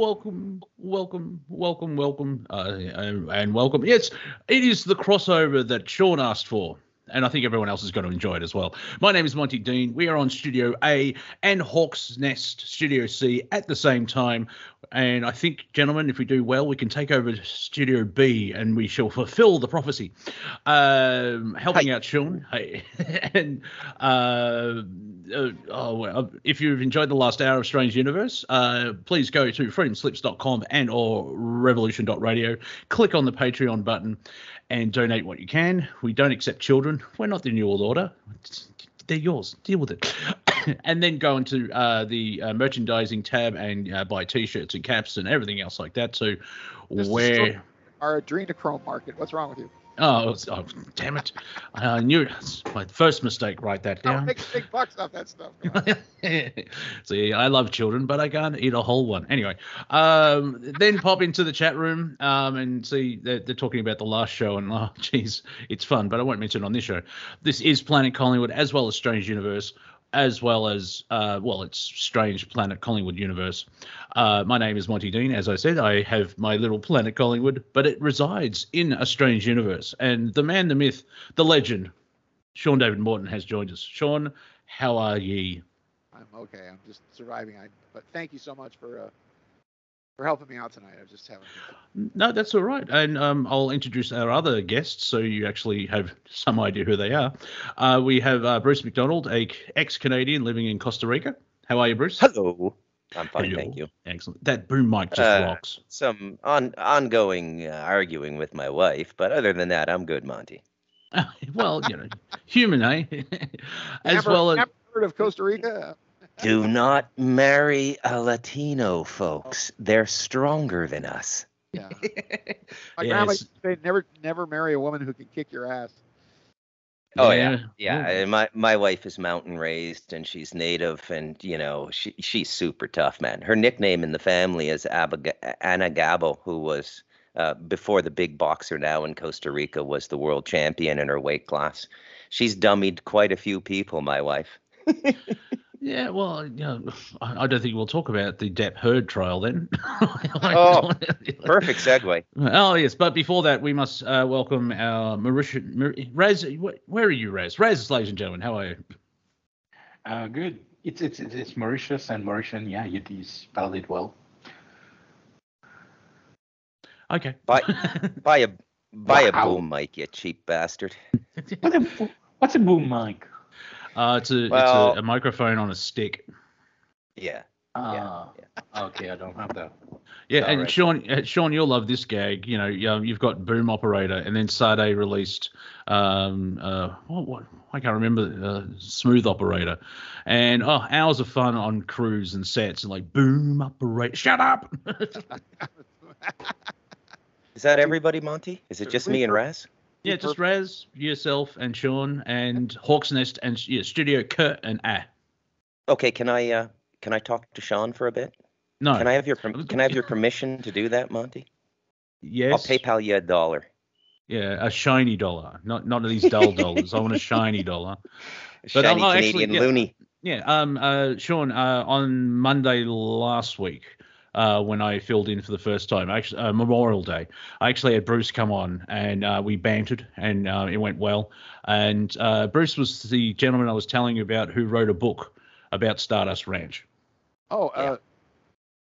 welcome, welcome, welcome, welcome, uh, and, and welcome. Yes, it is the crossover that Sean asked for and I think everyone else is going to enjoy it as well. My name is Monty Dean. We are on Studio A and Hawk's Nest Studio C at the same time. And I think, gentlemen, if we do well, we can take over Studio B and we shall fulfill the prophecy. Um, helping hey. out Sean. Hey. and uh, uh, oh, if you've enjoyed the last hour of Strange Universe, uh, please go to freedomslips.com and or revolution.radio. Click on the Patreon button and donate what you can. We don't accept children. We're not the New World Order. They're yours. Deal with it. and then go into uh, the uh, merchandising tab and uh, buy T-shirts and caps and everything else like that. So, where our adrenochrome market? What's wrong with you? Oh, oh, damn it! I knew it. my first mistake. Write that down. make big bucks off that stuff. See, I love children, but I can't eat a whole one. Anyway, um, then pop into the chat room um, and see they're, they're, talking about the last show, and oh, geez, it's fun, but I won't mention it on this show. This is Planet Collingwood as well as Strange Universe as well as uh, well, it's Strange Planet Collingwood universe. Uh, my name is Monty Dean. As I said, I have my little planet Collingwood, but it resides in a strange universe. And the man, the myth, the legend, Sean David Morton has joined us. Sean, how are ye? I'm okay. I'm just surviving. I, but thank you so much for uh, for helping me out tonight. I'm just haven't. No, that's all right. And um, I'll introduce our other guests so you actually have some idea who they are. Uh, we have uh, Bruce McDonald, a ex-Canadian living in Costa Rica. How are you, Bruce? Hello. I'm fine, Hello. thank you. Excellent. That boom mic just uh, rocks. Some on ongoing uh, arguing with my wife, but other than that, I'm good, Monty. well, you know, human, eh? As never, well as. Never heard of Costa Rica. Do not marry a Latino, folks. They're stronger than us. Yeah. My yes. grandma say never never marry a woman who can kick your ass. Oh yeah, yeah. yeah. My my wife is mountain raised and she's native, and you know she she's super tough, man. Her nickname in the family is Abag- Ana Gabo, who was uh, before the big boxer now in Costa Rica was the world champion in her weight class. She's dummied quite a few people, my wife. Yeah, well, you know, I don't think we'll talk about the Depp Heard trial then. oh, perfect segue. Oh yes, but before that, we must uh, welcome our Mauritius. Mar- Raz, where are you, Raz? Raz, ladies and gentlemen, how are you? Uh, good. It's it's it's Mauritius and Mauritian. Yeah, you spelled it well. Okay. Buy buy a buy wow. a boom mic, you cheap bastard. what a, what's a boom mic? Uh, it's a well, it's a, a, microphone on a stick. Yeah. Uh, yeah, yeah. Okay, I don't have that. Yeah, and. Sean, uh, Sean, you'll love this gag. You know, you've got Boom Operator, and then Sade released, um, uh, what, what I can't remember, uh, Smooth Operator, and oh, hours of fun on crews and sets, and like Boom Operator. Shut up. Is that everybody, Monty? Is it just me and Raz? Yeah, just Raz, yourself, and Sean, and Hawk's Nest, and yeah, Studio Kurt and Ah. Okay, can I uh, can I talk to Sean for a bit? No. Can I have your Can I have your permission to do that, Monty? Yes. I'll PayPal you a dollar. Yeah, a shiny dollar, not not these dull dollars. I want a shiny dollar. A shiny Canadian actually, yeah, loonie. Yeah. Um. Uh. Sean. Uh. On Monday last week, uh, when I filled in for the first time. Actually, uh, Memorial Day, I actually had Bruce come on and uh, we bantered and uh, it went well. And uh, Bruce was the gentleman I was telling you about who wrote a book about Stardust Ranch. Oh, yeah. Uh,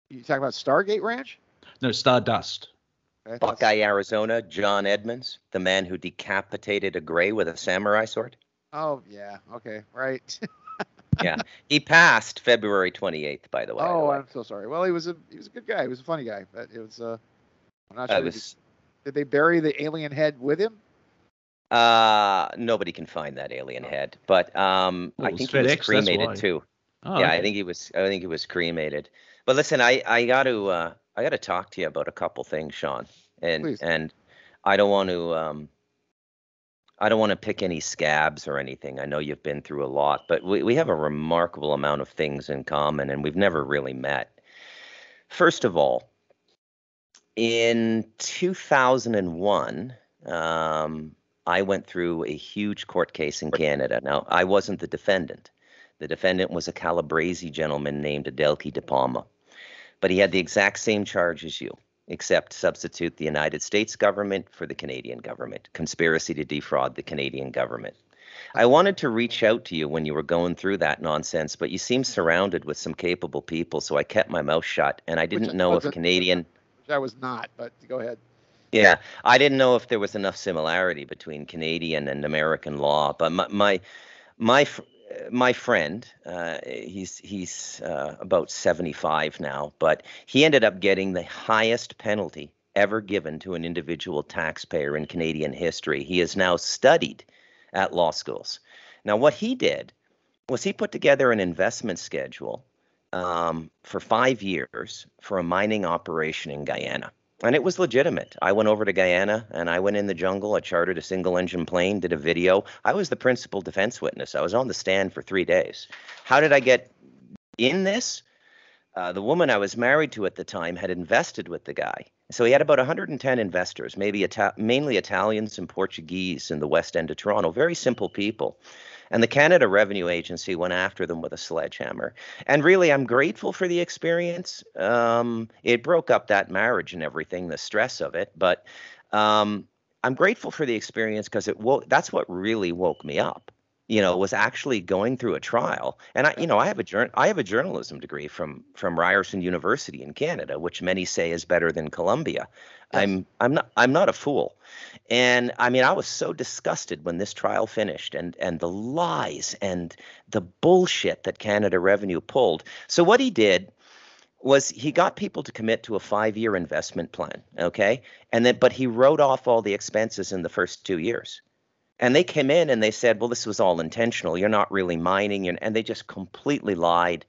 you talking about Stargate Ranch? No, Stardust. Buckeye, Arizona, John Edmonds, the man who decapitated a gray with a samurai sword. Oh yeah, okay, right. yeah, he passed February 28th, by the way. Oh, I'm so sorry. Well, he was a he was a good guy. He was a funny guy. But it was uh, I'm not sure. Was, did they bury the alien head with him? Uh, nobody can find that alien head, but um, I think FedEx, he was cremated too. Oh, yeah, okay. I think he was. I think he was cremated. But listen, I I got to uh, I got to talk to you about a couple things, Sean, and Please. and I don't want to um I don't want to pick any scabs or anything. I know you've been through a lot, but we, we have a remarkable amount of things in common, and we've never really met. First of all, in 2001, um, I went through a huge court case in Canada. Now, I wasn't the defendant. The defendant was a Calabrese gentleman named Adelki De Palma. but he had the exact same charge as you, except substitute the United States government for the Canadian government, conspiracy to defraud the Canadian government. I wanted to reach out to you when you were going through that nonsense, but you seemed surrounded with some capable people, so I kept my mouth shut, and I didn't know if Canadian. Which I was not, but go ahead. Yeah, I didn't know if there was enough similarity between Canadian and American law, but my my my, my friend, uh, he's he's uh, about 75 now, but he ended up getting the highest penalty ever given to an individual taxpayer in Canadian history. He has now studied at law schools. Now, what he did was he put together an investment schedule um, for five years for a mining operation in Guyana. And it was legitimate. I went over to Guyana and I went in the jungle. I chartered a single engine plane, did a video. I was the principal defense witness. I was on the stand for three days. How did I get in this? Uh, the woman I was married to at the time had invested with the guy. So he had about 110 investors, maybe Ita- mainly Italians and Portuguese in the West End of Toronto, very simple people. And the Canada Revenue Agency went after them with a sledgehammer. And really, I'm grateful for the experience. Um, it broke up that marriage and everything, the stress of it. But um, I'm grateful for the experience because it wo- that's what really woke me up you know, was actually going through a trial. And I, you know, I have a jour- I have a journalism degree from from Ryerson University in Canada, which many say is better than Columbia. Yes. I'm I'm not I'm not a fool. And I mean, I was so disgusted when this trial finished and and the lies and the bullshit that Canada Revenue pulled. So what he did was he got people to commit to a five-year investment plan, okay? And then but he wrote off all the expenses in the first 2 years. And they came in and they said, well, this was all intentional. You're not really mining. And they just completely lied.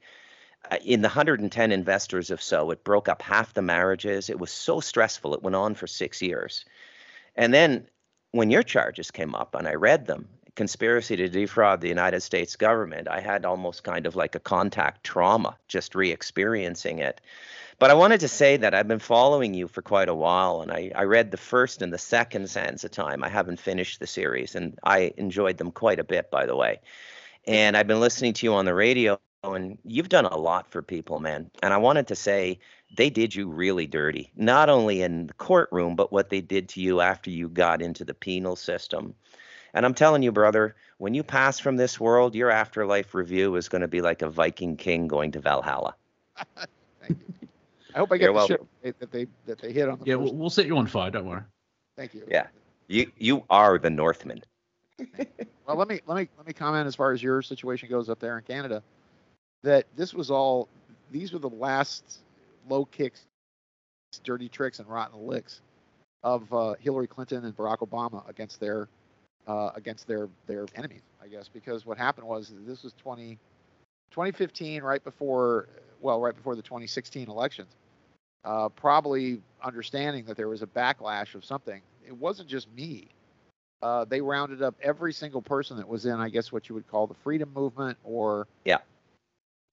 Uh, in the 110 investors or so, it broke up half the marriages. It was so stressful. It went on for six years. And then when your charges came up and I read them, conspiracy to defraud the United States government, I had almost kind of like a contact trauma just re experiencing it. But I wanted to say that I've been following you for quite a while, and I, I read the first and the second Sands of Time. I haven't finished the series, and I enjoyed them quite a bit, by the way. And I've been listening to you on the radio, and you've done a lot for people, man. And I wanted to say they did you really dirty, not only in the courtroom, but what they did to you after you got into the penal system. And I'm telling you, brother, when you pass from this world, your afterlife review is going to be like a Viking king going to Valhalla. Thank you. I hope I get the shit that they that they hit on. The yeah, we we'll set you on fire. Don't worry. Thank you. Yeah, you you are the Northman. well, let me let me let me comment as far as your situation goes up there in Canada. That this was all these were the last low kicks, dirty tricks, and rotten licks of uh, Hillary Clinton and Barack Obama against their uh, against their their enemies, I guess, because what happened was this was 20, 2015, right before well, right before the 2016 elections uh, probably understanding that there was a backlash of something. It wasn't just me. Uh, they rounded up every single person that was in, I guess, what you would call the freedom movement, or yeah,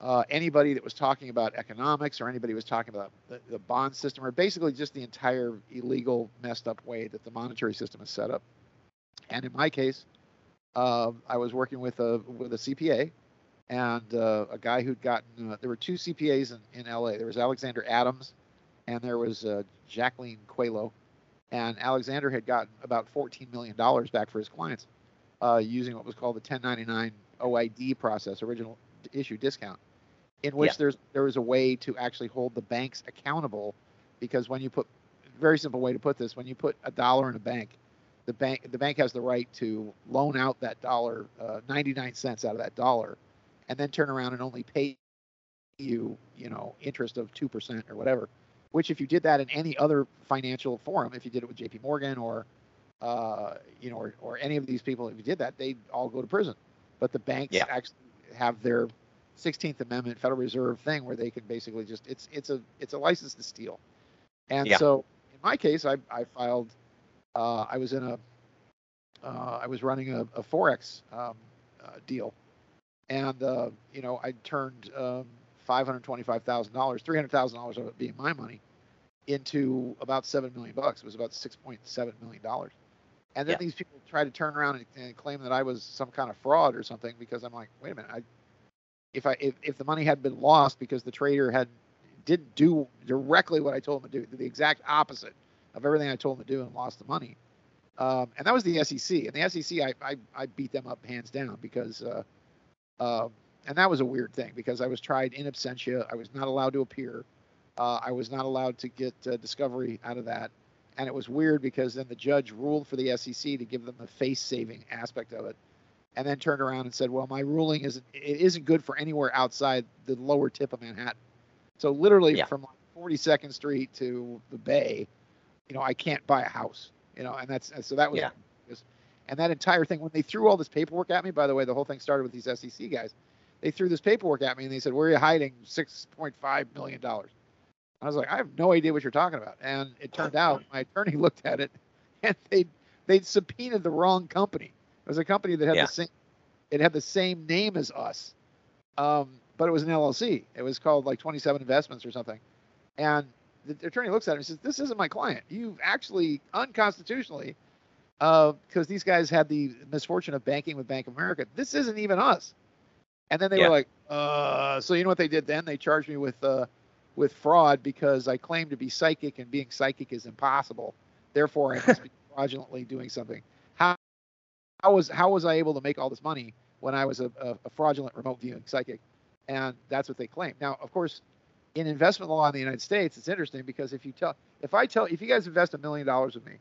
uh, anybody that was talking about economics, or anybody was talking about the, the, bond system, or basically just the entire illegal, messed up way that the monetary system is set up. And in my case, uh, I was working with a with a CPA and uh, a guy who'd gotten. Uh, there were two CPAs in, in LA. There was Alexander Adams and there was uh, Jacqueline Coelho, and Alexander had gotten about $14 million back for his clients uh, using what was called the 1099 OID process, original issue discount, in which yeah. there's there was a way to actually hold the banks accountable, because when you put very simple way to put this, when you put a dollar in a bank, the bank the bank has the right to loan out that dollar, uh, 99 cents out of that dollar, and then turn around and only pay you, you know, interest of two percent or whatever which if you did that in any other financial forum, if you did it with J.P. Morgan or uh, you know, or, or any of these people, if you did that, they'd all go to prison. But the banks yeah. actually have their 16th Amendment Federal Reserve thing where they can basically just it's it's a it's a license to steal. And yeah. so in my case, I I filed uh, I was in a uh, I was running a, a forex um, uh, deal, and uh, you know I turned um, $525,000, $300,000 of it being my money, into about seven million bucks. It was about six point seven million dollars. And then yeah. these people try to turn around and, and, claim that I was some kind of fraud or something because I'm like, wait a minute, I, if I if, if the money had been lost because the trader had didn't do directly what I told them to do, the exact opposite of everything I told them to do, and lost the money. Um, and that was the SEC. And the SEC, I, I, I beat them up hands down because, uh, uh, and that was a weird thing because I was tried in absentia. I was not allowed to appear. Uh, I was not allowed to get uh, discovery out of that. And it was weird because then the judge ruled for the SEC to give them the face saving aspect of it, and then turned around and said, "Well, my ruling isn't it isn't good for anywhere outside the lower tip of Manhattan." So literally yeah. from 42nd Street to the Bay, you know, I can't buy a house you know, and that's so that was, yeah. and that entire thing when they threw all this paperwork at me. By the way, the whole thing started with these SEC guys. They threw this paperwork at me and they said, "Where are you hiding six point five million dollars?" I was like, "I have no idea what you're talking about." And it turned out my attorney looked at it, and they they'd subpoenaed the wrong company. It was a company that had yeah. the same it had the same name as us, um, but it was an LLC. It was called like 27 Investments or something, and the attorney looks at him and says, "This isn't my client. You've actually unconstitutionally, because uh, these guys had the misfortune of banking with Bank of America. This isn't even us." And then they yeah. were like, "Uh." So you know what they did then? They charged me with uh, with fraud because I claimed to be psychic, and being psychic is impossible. Therefore, I must be fraudulently doing something. How how was how was I able to make all this money when I was a, a, a fraudulent remote viewing psychic? And that's what they claim. Now, of course, in investment law in the United States, it's interesting because if you tell, if I tell, if you guys invest a million dollars with me,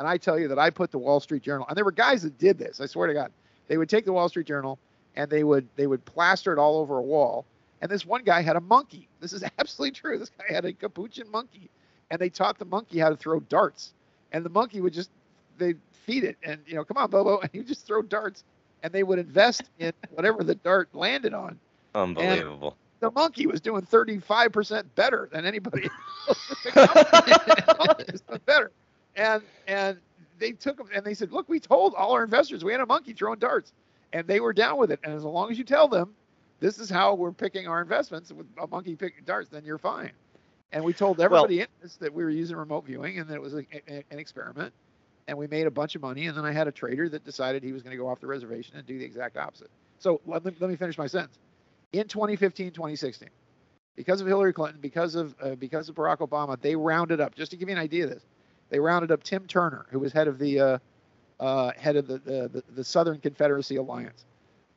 and I tell you that I put the Wall Street Journal, and there were guys that did this, I swear to God, they would take the Wall Street Journal and they would they would plaster it all over a wall. And this one guy had a monkey. This is absolutely true. This guy had a capuchin monkey, and they taught the monkey how to throw darts. And the monkey would just they feed it, and you know, come on, Bobo, and he would just throw darts, and they would invest in whatever the dart landed on. Unbelievable the monkey was doing 35% better than anybody better. And and they took them and they said, look, we told all our investors we had a monkey throwing darts, and they were down with it. And as long as you tell them this is how we're picking our investments with a monkey picking darts, then you're fine. And we told everybody well, in this that we were using remote viewing and that it was a, a, an experiment. And we made a bunch of money. And then I had a trader that decided he was going to go off the reservation and do the exact opposite. So let me, let me finish my sentence in 2015, 2016. Because of Hillary Clinton, because of uh, because of Barack Obama, they rounded up. Just to give you an idea of this, they rounded up Tim Turner, who was head of the uh, uh, head of the, the, the Southern Confederacy Alliance,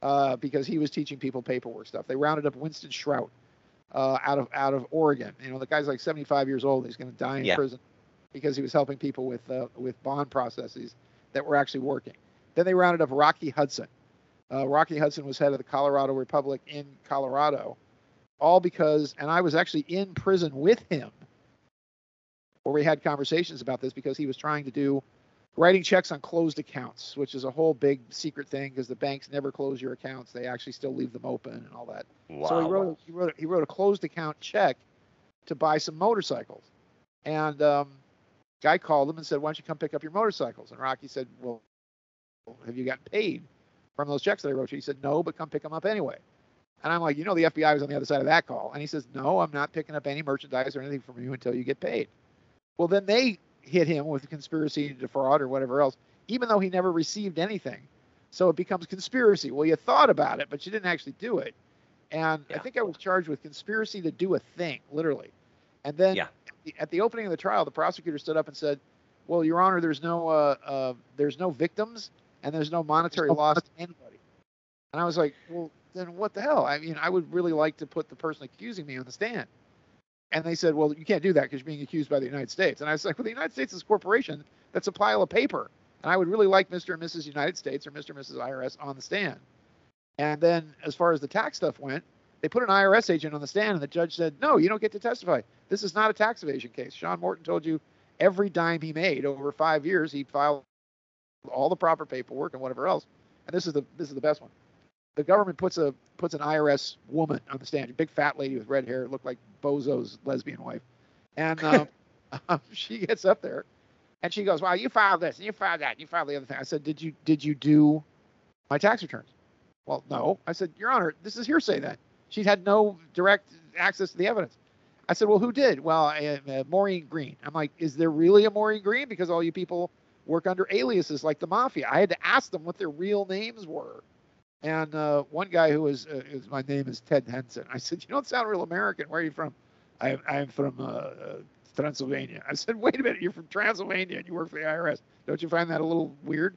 uh, because he was teaching people paperwork stuff. They rounded up Winston Shrout uh, out of out of Oregon. You know, the guy's like 75 years old. He's going to die in yeah. prison because he was helping people with uh, with bond processes that were actually working. Then they rounded up Rocky Hudson, uh, Rocky Hudson was head of the Colorado Republic in Colorado, all because, and I was actually in prison with him, where we had conversations about this because he was trying to do writing checks on closed accounts, which is a whole big secret thing because the banks never close your accounts; they actually still leave them open and all that. Wow. So he wrote, he wrote, he wrote a closed account check to buy some motorcycles, and um, guy called him and said, "Why don't you come pick up your motorcycles?" And Rocky said, "Well, have you gotten paid?" from those checks that I wrote you? He said, no, but come pick them up anyway. And I'm like, you know, the FBI was on the other side of that call. And he says, no, I'm not picking up any merchandise or anything from you until you get paid. Well, then they hit him with conspiracy to defraud or whatever else, even though he never received anything. So it becomes conspiracy. Well, you thought about it, but you didn't actually do it. And yeah. I think I was charged with conspiracy to do a thing, literally. And then yeah. at the opening of the trial, the prosecutor stood up and said, "Well, Your Honor, there's no uh, uh, there's no victims, and there's no monetary loss to anybody. And I was like, well, then what the hell? I mean, I would really like to put the person accusing me on the stand. And they said, well, you can't do that because you're being accused by the United States. And I was like, well, the United States is a corporation that's a pile of paper. And I would really like Mr. and Mrs. United States or Mr. and Mrs. IRS on the stand. And then as far as the tax stuff went, they put an IRS agent on the stand, and the judge said, no, you don't get to testify. This is not a tax evasion case. Sean Morton told you every dime he made over five years, he filed all the proper paperwork and whatever else. And this is the this is the best one. The government puts a puts an IRS woman on the stand, a big fat lady with red hair, looked like Bozo's lesbian wife, and um, um, she gets up there, and she goes, "Well, you filed this, and you filed that, and you filed the other thing." I said, "Did you did you do my tax returns?" Well, no. I said, Your Honor, this is hearsay. Then she had no direct access to the evidence. I said, Well, who did? Well, uh, uh, Maureen Green. I'm like, Is there really a Maureen Green? Because all you people work under aliases like the mafia. I had to ask them what their real names were. And uh, one guy who was, uh, was, my name is Ted Henson. I said, you don't sound real American. Where are you from? I, I'm from uh, uh, Transylvania. I said, wait a minute, you're from Transylvania and you work for the IRS. Don't you find that a little weird?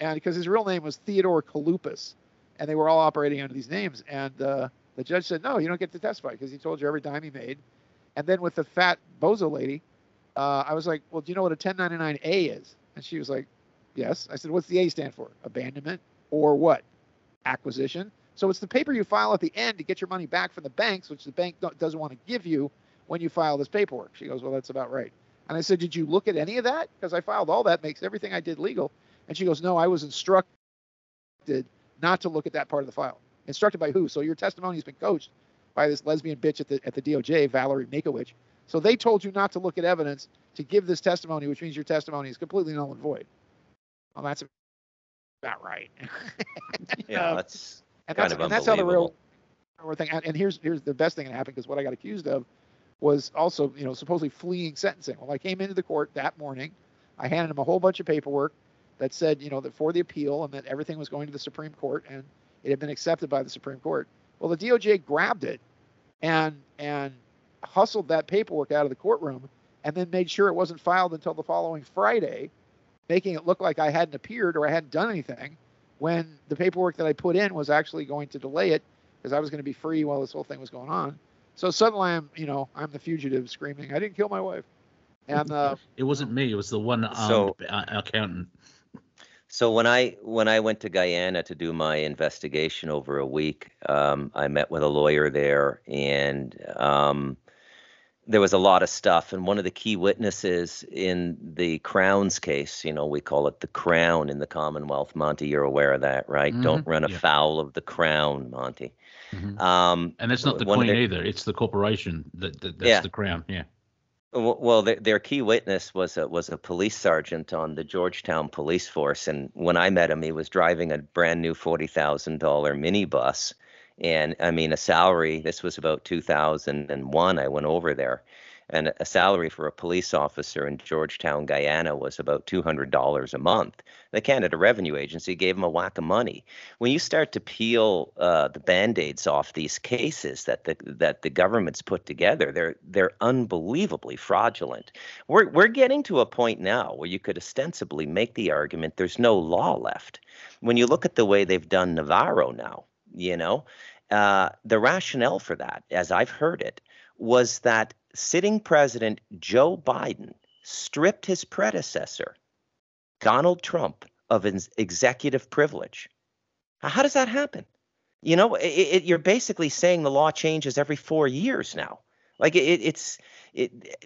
And because his real name was Theodore Kalupas, and they were all operating under these names. And uh, the judge said, no, you don't get to testify because he told you every dime he made. And then with the fat bozo lady, uh, I was like, well, do you know what a 1099A is? And she was like, yes. I said, what's the A stand for? Abandonment or what? Acquisition. So it's the paper you file at the end to get your money back from the banks, which the bank doesn't want to give you when you file this paperwork. She goes, well, that's about right. And I said, did you look at any of that? Because I filed all that, makes everything I did legal. And she goes, no, I was instructed not to look at that part of the file. Instructed by who? So your testimony has been coached by this lesbian bitch at the at the DOJ, Valerie Makarewicz. So they told you not to look at evidence to give this testimony, which means your testimony is completely null and void. Well, that's about right. yeah, um, that's and kind that's, of and that's how the real thing. And, and here's here's the best thing that happened because what I got accused of was also you know supposedly fleeing sentencing. Well, I came into the court that morning. I handed him a whole bunch of paperwork that said you know that for the appeal and that everything was going to the Supreme Court and it had been accepted by the Supreme Court. Well, the DOJ grabbed it and and hustled that paperwork out of the courtroom and then made sure it wasn't filed until the following Friday, making it look like I hadn't appeared or I hadn't done anything when the paperwork that I put in was actually going to delay it because I was going to be free while this whole thing was going on. So suddenly I'm, you know, I'm the fugitive screaming, I didn't kill my wife. And uh, it wasn't me. It was the one armed so, accountant. So when I when I went to Guyana to do my investigation over a week, um, I met with a lawyer there, and um, there was a lot of stuff. And one of the key witnesses in the Crown's case, you know, we call it the Crown in the Commonwealth. Monty, you're aware of that, right? Mm-hmm. Don't run afoul yeah. of the Crown, Monty. Mm-hmm. Um, and that's not the Queen either; it's the corporation that, that that's yeah. the Crown. Yeah. Well, their, their key witness was a, was a police sergeant on the Georgetown police force, and when I met him, he was driving a brand new forty thousand dollar minibus, and I mean a salary. This was about two thousand and one. I went over there, and a salary for a police officer in Georgetown, Guyana was about $200 a month. The Canada Revenue Agency gave him a whack of money. When you start to peel uh, the band-aids off these cases that the that the government's put together, they're they're unbelievably fraudulent. We're we're getting to a point now where you could ostensibly make the argument there's no law left. When you look at the way they've done Navarro now, you know, uh, the rationale for that, as I've heard it, was that sitting president Joe Biden stripped his predecessor, Donald Trump, of his executive privilege. How does that happen? You know, it, it, you're basically saying the law changes every four years now. Like it, it's,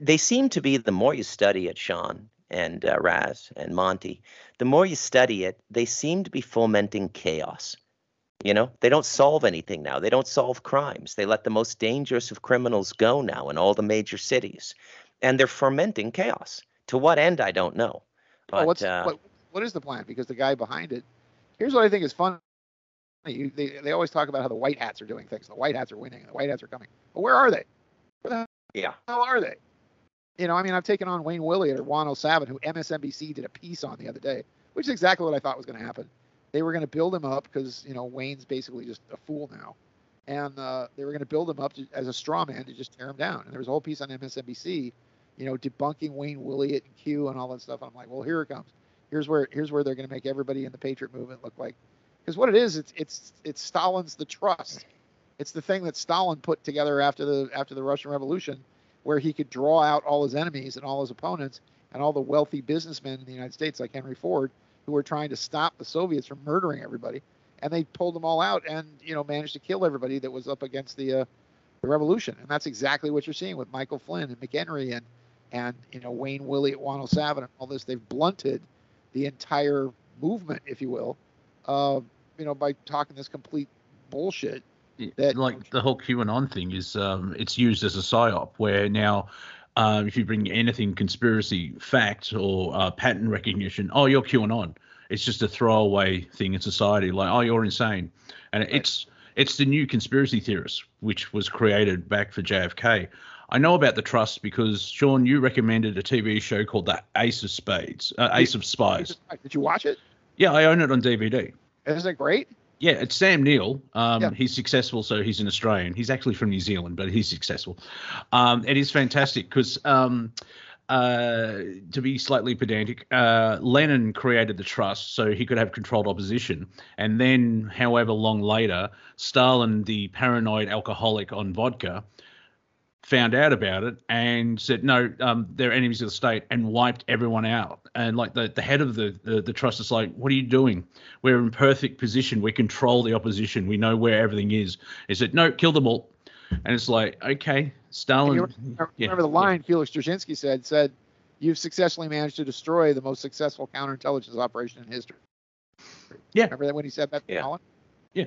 they seem to be. The more you study it, Sean and uh, Raz and Monty, the more you study it, they seem to be fomenting chaos. You know, they don't solve anything now. They don't solve crimes. They let the most dangerous of criminals go now in all the major cities, and they're fermenting chaos. To what end, I don't know. But, what's, uh, what, what is the plan? Because the guy behind it, here's what I think is fun. You, they, they always talk about how the white hats are doing things. The white hats are winning, the white hats are coming. But where are they? Where the yeah. hell are they? You know, I mean, I've taken on Wayne Willott or Juan O'Savin, who MSNBC did a piece on the other day, which is exactly what I thought was going to happen they were going to build him up because you know Wayne's basically just a fool now, and uh, they were going to build him up to, as a straw man to just tear him down. And there was a whole piece on MSNBC, you know, debunking Wayne Willott and Q and all that stuff. I'm like, well, here it comes. Here's where here's where they're going to make everybody in the Patriot movement look like, because what it is, it's it's it's Stalin's the trust. It's the thing that Stalin put together after the after the Russian Revolution, where he could draw out all his enemies and all his opponents and all the wealthy businessmen in the United States, like Henry Ford, who were trying to stop the Soviets from murdering everybody, and they pulled them all out and you know managed to kill everybody that was up against the uh, the revolution. And that's exactly what you're seeing with Michael Flynn and McHenry and and you know Wayne Willey at 107 and all this. They've blunted the entire movement, if you will, uh, you know, by talking this complete bullshit. That, like the whole QAnon thing is, um, it's used as a psyop where now um, if you bring anything conspiracy fact or uh, pattern recognition, oh, you're QAnon. It's just a throwaway thing in society, like oh, you're insane, and right. it's it's the new conspiracy theorist, which was created back for JFK. I know about the trust because Sean, you recommended a TV show called The Ace of Spades, uh, Ace of Spies. Did you watch it? Yeah, I own it on DVD. Isn't it great? Yeah, it's Sam Neill. Um, yeah. He's successful, so he's an Australian. He's actually from New Zealand, but he's successful. Um, it is fantastic because, um, uh, to be slightly pedantic, uh, Lenin created the trust so he could have controlled opposition. And then, however long later, Stalin, the paranoid alcoholic on vodka, found out about it and said no um, they're enemies of the state and wiped everyone out. And like the, the head of the, the, the trust is like what are you doing? We're in perfect position. We control the opposition. We know where everything is. He said no kill them all. And it's like okay stalin you remember, yeah, remember the line yeah. felix dzerzhinsky said said you've successfully managed to destroy the most successful counterintelligence operation in history. Yeah. Remember that when he said that yeah. Stalin? yeah.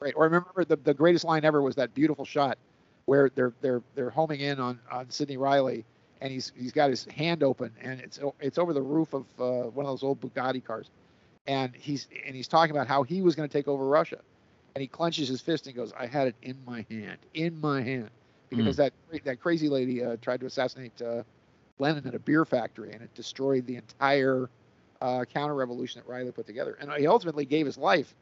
Great. Or remember the, the greatest line ever was that beautiful shot where they're they're they're homing in on on Sidney Reilly, and he's he's got his hand open, and it's it's over the roof of uh, one of those old Bugatti cars, and he's and he's talking about how he was going to take over Russia, and he clenches his fist and goes, "I had it in my hand, in my hand," because mm. that that crazy lady uh, tried to assassinate uh, Lenin at a beer factory, and it destroyed the entire uh, counter revolution that Reilly put together, and he ultimately gave his life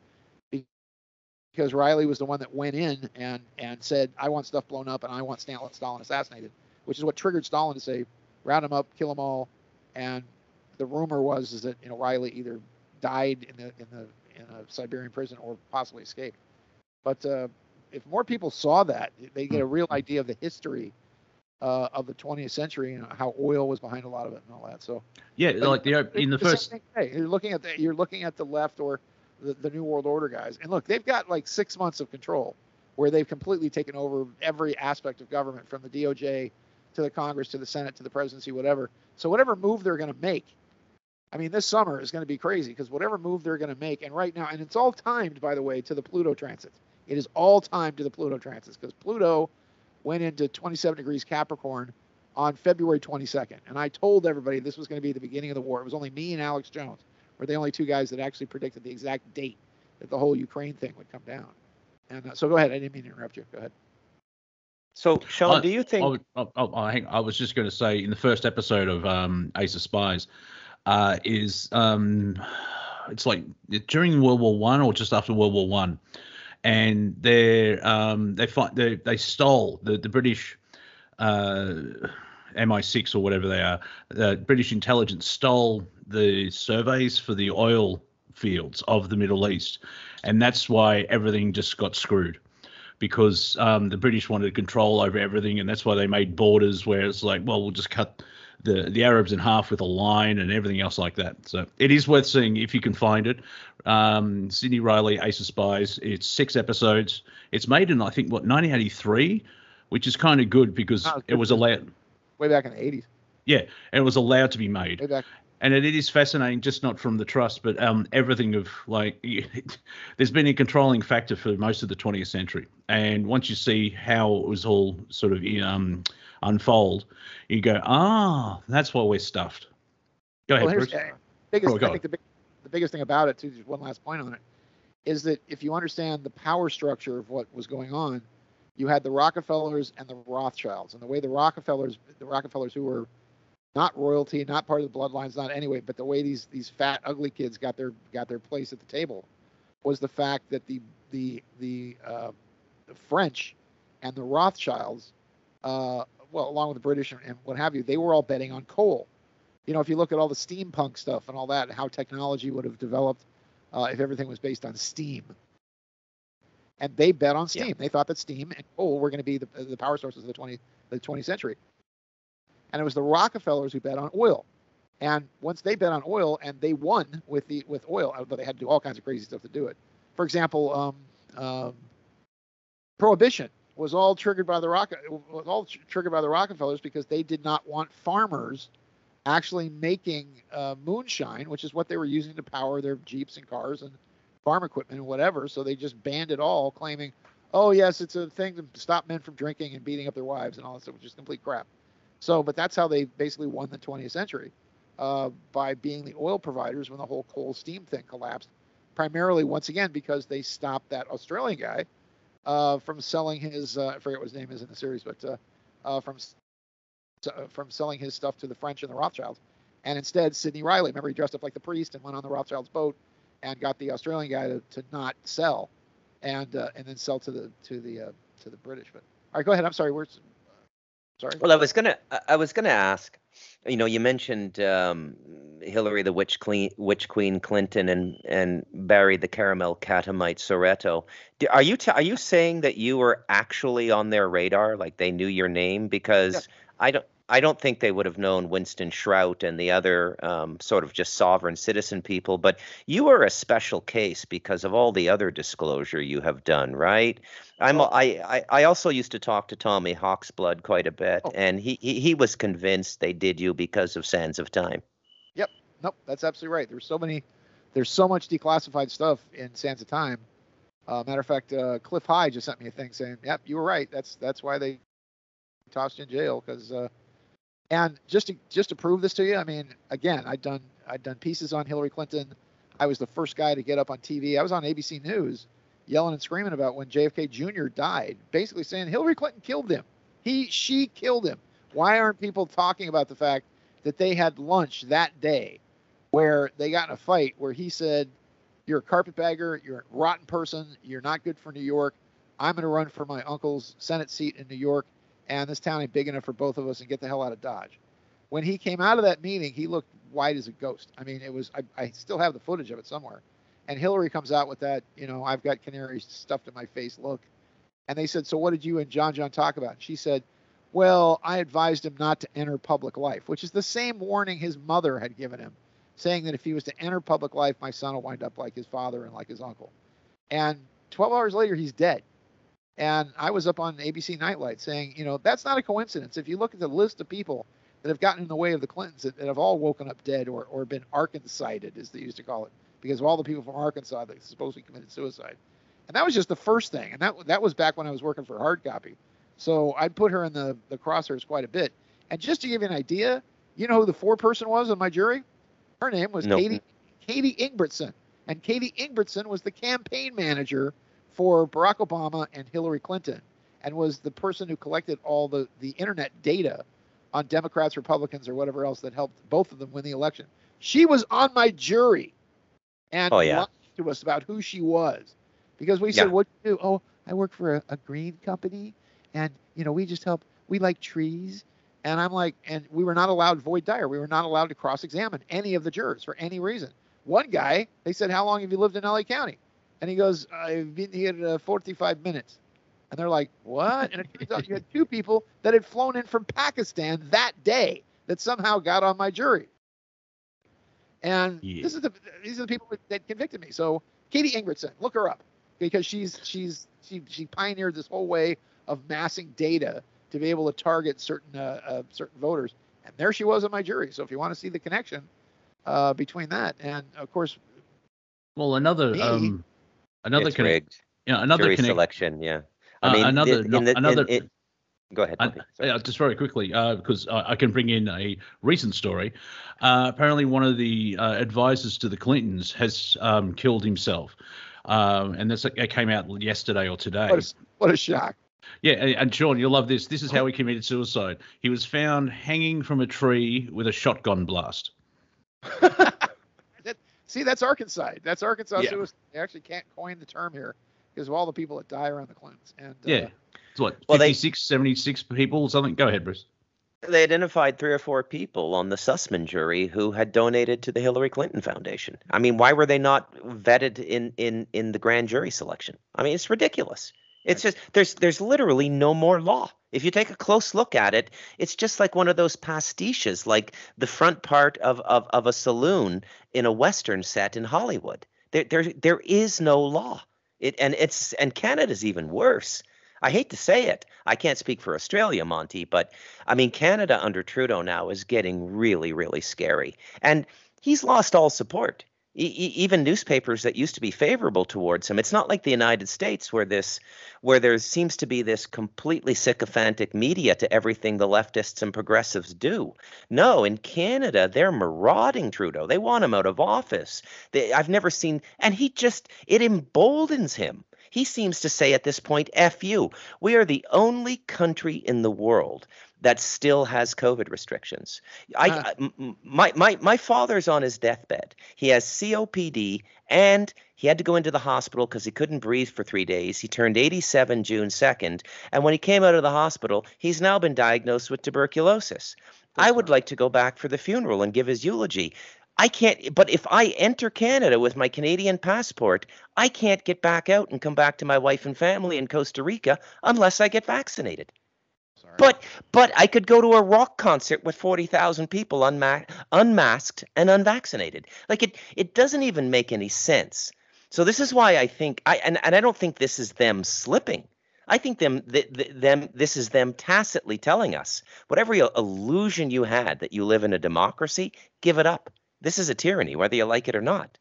because Reilly was the one that went in and and said, "I want stuff blown up and I want Stalin, Stalin assassinated," which is what triggered Stalin to say, "Round them up, kill them all." And the rumor was is that you know Reilly either died in the in the in a Siberian prison or possibly escaped. But uh, if more people saw that, they get a real idea of the history uh, of the 20th century and how oil was behind a lot of it and all that. So yeah, like the in the, the first. Hey, you're looking at the you're looking at the left or the, the New World Order guys. And look, they've got like six months of control where they've completely taken over every aspect of government from the DOJ to the Congress to the Senate to the presidency, whatever. So whatever move they're going to make, I mean, this summer is going to be crazy because whatever move they're going to make, and right now, and it's all timed, by the way, to the Pluto transits. It is all timed to the Pluto transits because Pluto went into 27 degrees Capricorn on February 22nd. And I told everybody this was going to be the beginning of the war. It was only me and Alex Jones were the only two guys that actually predicted the exact date that the whole Ukraine thing would come down. And uh, so go ahead. I didn't mean to interrupt you. Go ahead. So, Sean, do you think? I, I, I, was just going to say in the first episode of um, Ace of Spies, uh, is um, it's like during World War One or just after World War One, and they um, they fight they they stole the the British. Uh, MI6 or whatever they are, the British intelligence stole the surveys for the oil fields of the Middle East, and that's why everything just got screwed because um, the British wanted control over everything, and that's why they made borders where it's like, well, we'll just cut the the Arabs in half with a line and everything else like that. So it is worth seeing if you can find it. Um, Sidney Reilly, Ace of Spies. It's six episodes. It's made in I think what 1983, which is kind of good because oh, it was allowed way back in the 80s. Yeah, and it was allowed to be made. Way back and it, is fascinating, just not from the trust, but um, everything of like, there's been a controlling factor for most of the 20th century. And once you see how it was all sort of um, unfold, you go, ah, that's why we're stuffed. Go ahead, well, Bruce. Biggest, oh, I think the, big, the biggest thing about it, too, just one last point on it, is that if you understand the power structure of what was going on, you had the Rockefellers and the Rothschilds, and the way the Rockefellers, the Rockefellers who were not royalty, not part of the bloodlines, not anyway, but the way these these fat ugly kids got their got their place at the table was the fact that the the the, uh, the French and the Rothschilds, uh, well, along with the British and, what have you, they were all betting on coal. You know, if you look at all the steampunk stuff and all that, how technology would have developed uh, if everything was based on steam. And they bet on steam. Yeah. They thought that steam and coal were going to be the, the power sources of the 20 the 20th century and it was the Rockefellers who bet on oil. And once they bet on oil and they won with the with oil, but they had to do all kinds of crazy stuff to do it. For example, um, um, prohibition was all triggered by the Rock was all tr- triggered by the Rockefellers because they did not want farmers actually making uh, moonshine, which is what they were using to power their jeeps and cars and farm equipment and whatever. So they just banned it all, claiming, "Oh yes, it's a thing to stop men from drinking and beating up their wives and all that stuff," which is complete crap. So, but that's how they basically won the 20th century uh, by being the oil providers when the whole coal steam thing collapsed. Primarily, once again, because they stopped that Australian guy uh, from selling his uh, I forget what his name is in the series, but uh, uh, from uh, from selling his stuff to the French and the Rothschilds, and instead Sidney Reilly. Remember, he dressed up like the priest and went on the Rothschilds boat and got the Australian guy to, to not sell, and uh, and then sell to the to the uh, to the British. But all right, go ahead. I'm sorry. Where's sorry. Well, I was gonna I was gonna ask. You know, you mentioned um, Hillary, the witch queen, witch queen Clinton, and and Barry, the caramel catamite Soetoro. Are you t- are you saying that you were actually on their radar, like they knew your name? Because yeah. I don't I don't think they would have known Winston Shrout and the other um, sort of just sovereign citizen people. But you are a special case because of all the other disclosure you have done, right? I'm I, I, I also used to talk to Tommy Hawksblood quite a bit, oh. and he, he he was convinced they did you because of Sands of Time. Yep. Nope. That's absolutely right. There's so many. There's so much declassified stuff in Sands of Time. Uh, matter of fact, uh, Cliff High just sent me a thing saying, "Yep, you were right. That's that's why they tossed you in jail because." Uh, and just to just to prove this to you, I mean, again, I'd done I'd done pieces on Hillary Clinton. I was the first guy to get up on TV. I was on ABC News, yelling and screaming about when JFK Jr. died, basically saying Hillary Clinton killed him. He she killed him. Why aren't people talking about the fact that they had lunch that day where they got in a fight where he said, You're a carpetbagger, you're a rotten person, you're not good for New York. I'm going to run for my uncle's Senate seat in New York and this town ain't big enough for both of us and get the hell out of Dodge. When he came out of that meeting, he looked white as a ghost. I mean, it was, I, I still have the footage of it somewhere. And Hillary comes out with that, you know, I've got canaries stuffed in my face look. And they said, So what did you and John John talk about? And she said, Well, I advised him not to enter public life, which is the same warning his mother had given him, saying that if he was to enter public life, my son will wind up like his father and like his uncle. And 12 hours later, he's dead. And I was up on ABC Nightline saying, you know, that's not a coincidence. If you look at the list of people that have gotten in the way of the Clintons that, that have all woken up dead or, or been Arkancided, as they used to call it, because of all the people from Arkansas that supposedly committed suicide. And that was just the first thing. And that that was back when I was working for Hard Copy. So I'd put her in the, the crosshairs quite a bit. And just to give you an idea, you know who the four person was on my jury? Her name was nope. Katie Katie Ingbertson. And Katie Ingbertson was the campaign manager for Barack Obama and Hillary Clinton and was the person who collected all the, the internet data on Democrats, Republicans, or whatever else that helped both of them win the election. She was on my jury and oh, yeah. lied to us about who she was because we said, yeah. "What do you do?" Oh, I work for a, a green company, and you know we just help. We like trees, and I'm like, and we were not allowed voir dire. We were not allowed to cross-examine any of the jurors for any reason. One guy, they said, "How long have you lived in LA County?" And he goes, I've been here uh, 45 minutes. And they're like, what? And it turns out you had two people that had flown in from Pakistan that day that somehow got on my jury. And yeah. this is the these are the people that convicted me. So Katie Ingebrigtsen, look her up because she's she's she she pioneered this whole way of massing data to be able to target certain uh, uh, certain voters. And there she was on my jury. So if you want to see the connection uh, between that and of course, well, another me, um, Another it's rigged. Yeah, another jury connect- selection. Yeah. I uh, mean, another in, in the, another. In, go ahead. Uh, just very quickly, uh, because I can bring in a recent story. Uh, apparently, one of the uh, advisors to the Clintons has um, killed himself, um, and this it came out yesterday or today. What a, what a shock! Yeah, and Sean, you'll love this. This is how he committed suicide. He was found hanging from a tree with a shotgun blast. See, that's Arkansas. That's Arkansas yeah. suicide. They actually can't coin the term here because of all the people that die around the Clintons. And yeah, uh, it's what well, they, 76 people or something. Go ahead, Bruce. They identified three or four people on the Sussman jury who had donated to the Hillary Clinton Foundation. I mean, why were they not vetted in in in the grand jury selection? I mean, it's ridiculous. It's just there's there's literally no more law. If you take a close look at it, it's just like one of those pastiches, like the front part of, of, of a saloon in a western set in Hollywood. There there there is no law. It and it's and Canada's even worse. I hate to say it. I can't speak for Australia, Monty, but I mean Canada under Trudeau now is getting really, really scary. And he's lost all support even newspapers that used to be favorable towards him. It's not like the united states where this where there seems to be this completely sycophantic media to everything the leftists and progressives do. No in canada they're marauding trudeau. They want him out of office. They, i've never seen and he just it emboldens him. He seems to say at this point f you. We are the only country in the world that still has COVID restrictions. I, uh, my, my, my father's on his deathbed. He has COPD and he had to go into the hospital because he couldn't breathe for three days. He turned 87 June 2nd. And when he came out of the hospital, he's now been diagnosed with tuberculosis. I would like to go back for the funeral and give his eulogy. I can't, but if I enter Canada with my Canadian passport, I can't get back out and come back to my wife and family in Costa Rica unless I get vaccinated. Sorry. But but I could go to a rock concert with 40,000 people unma- unmasked and unvaccinated. Like it it doesn't even make any sense. So this is why I think I and, and I don't think this is them slipping. I think them th- th- them this is them tacitly telling us whatever illusion you had that you live in a democracy, give it up. This is a tyranny, whether you like it or not.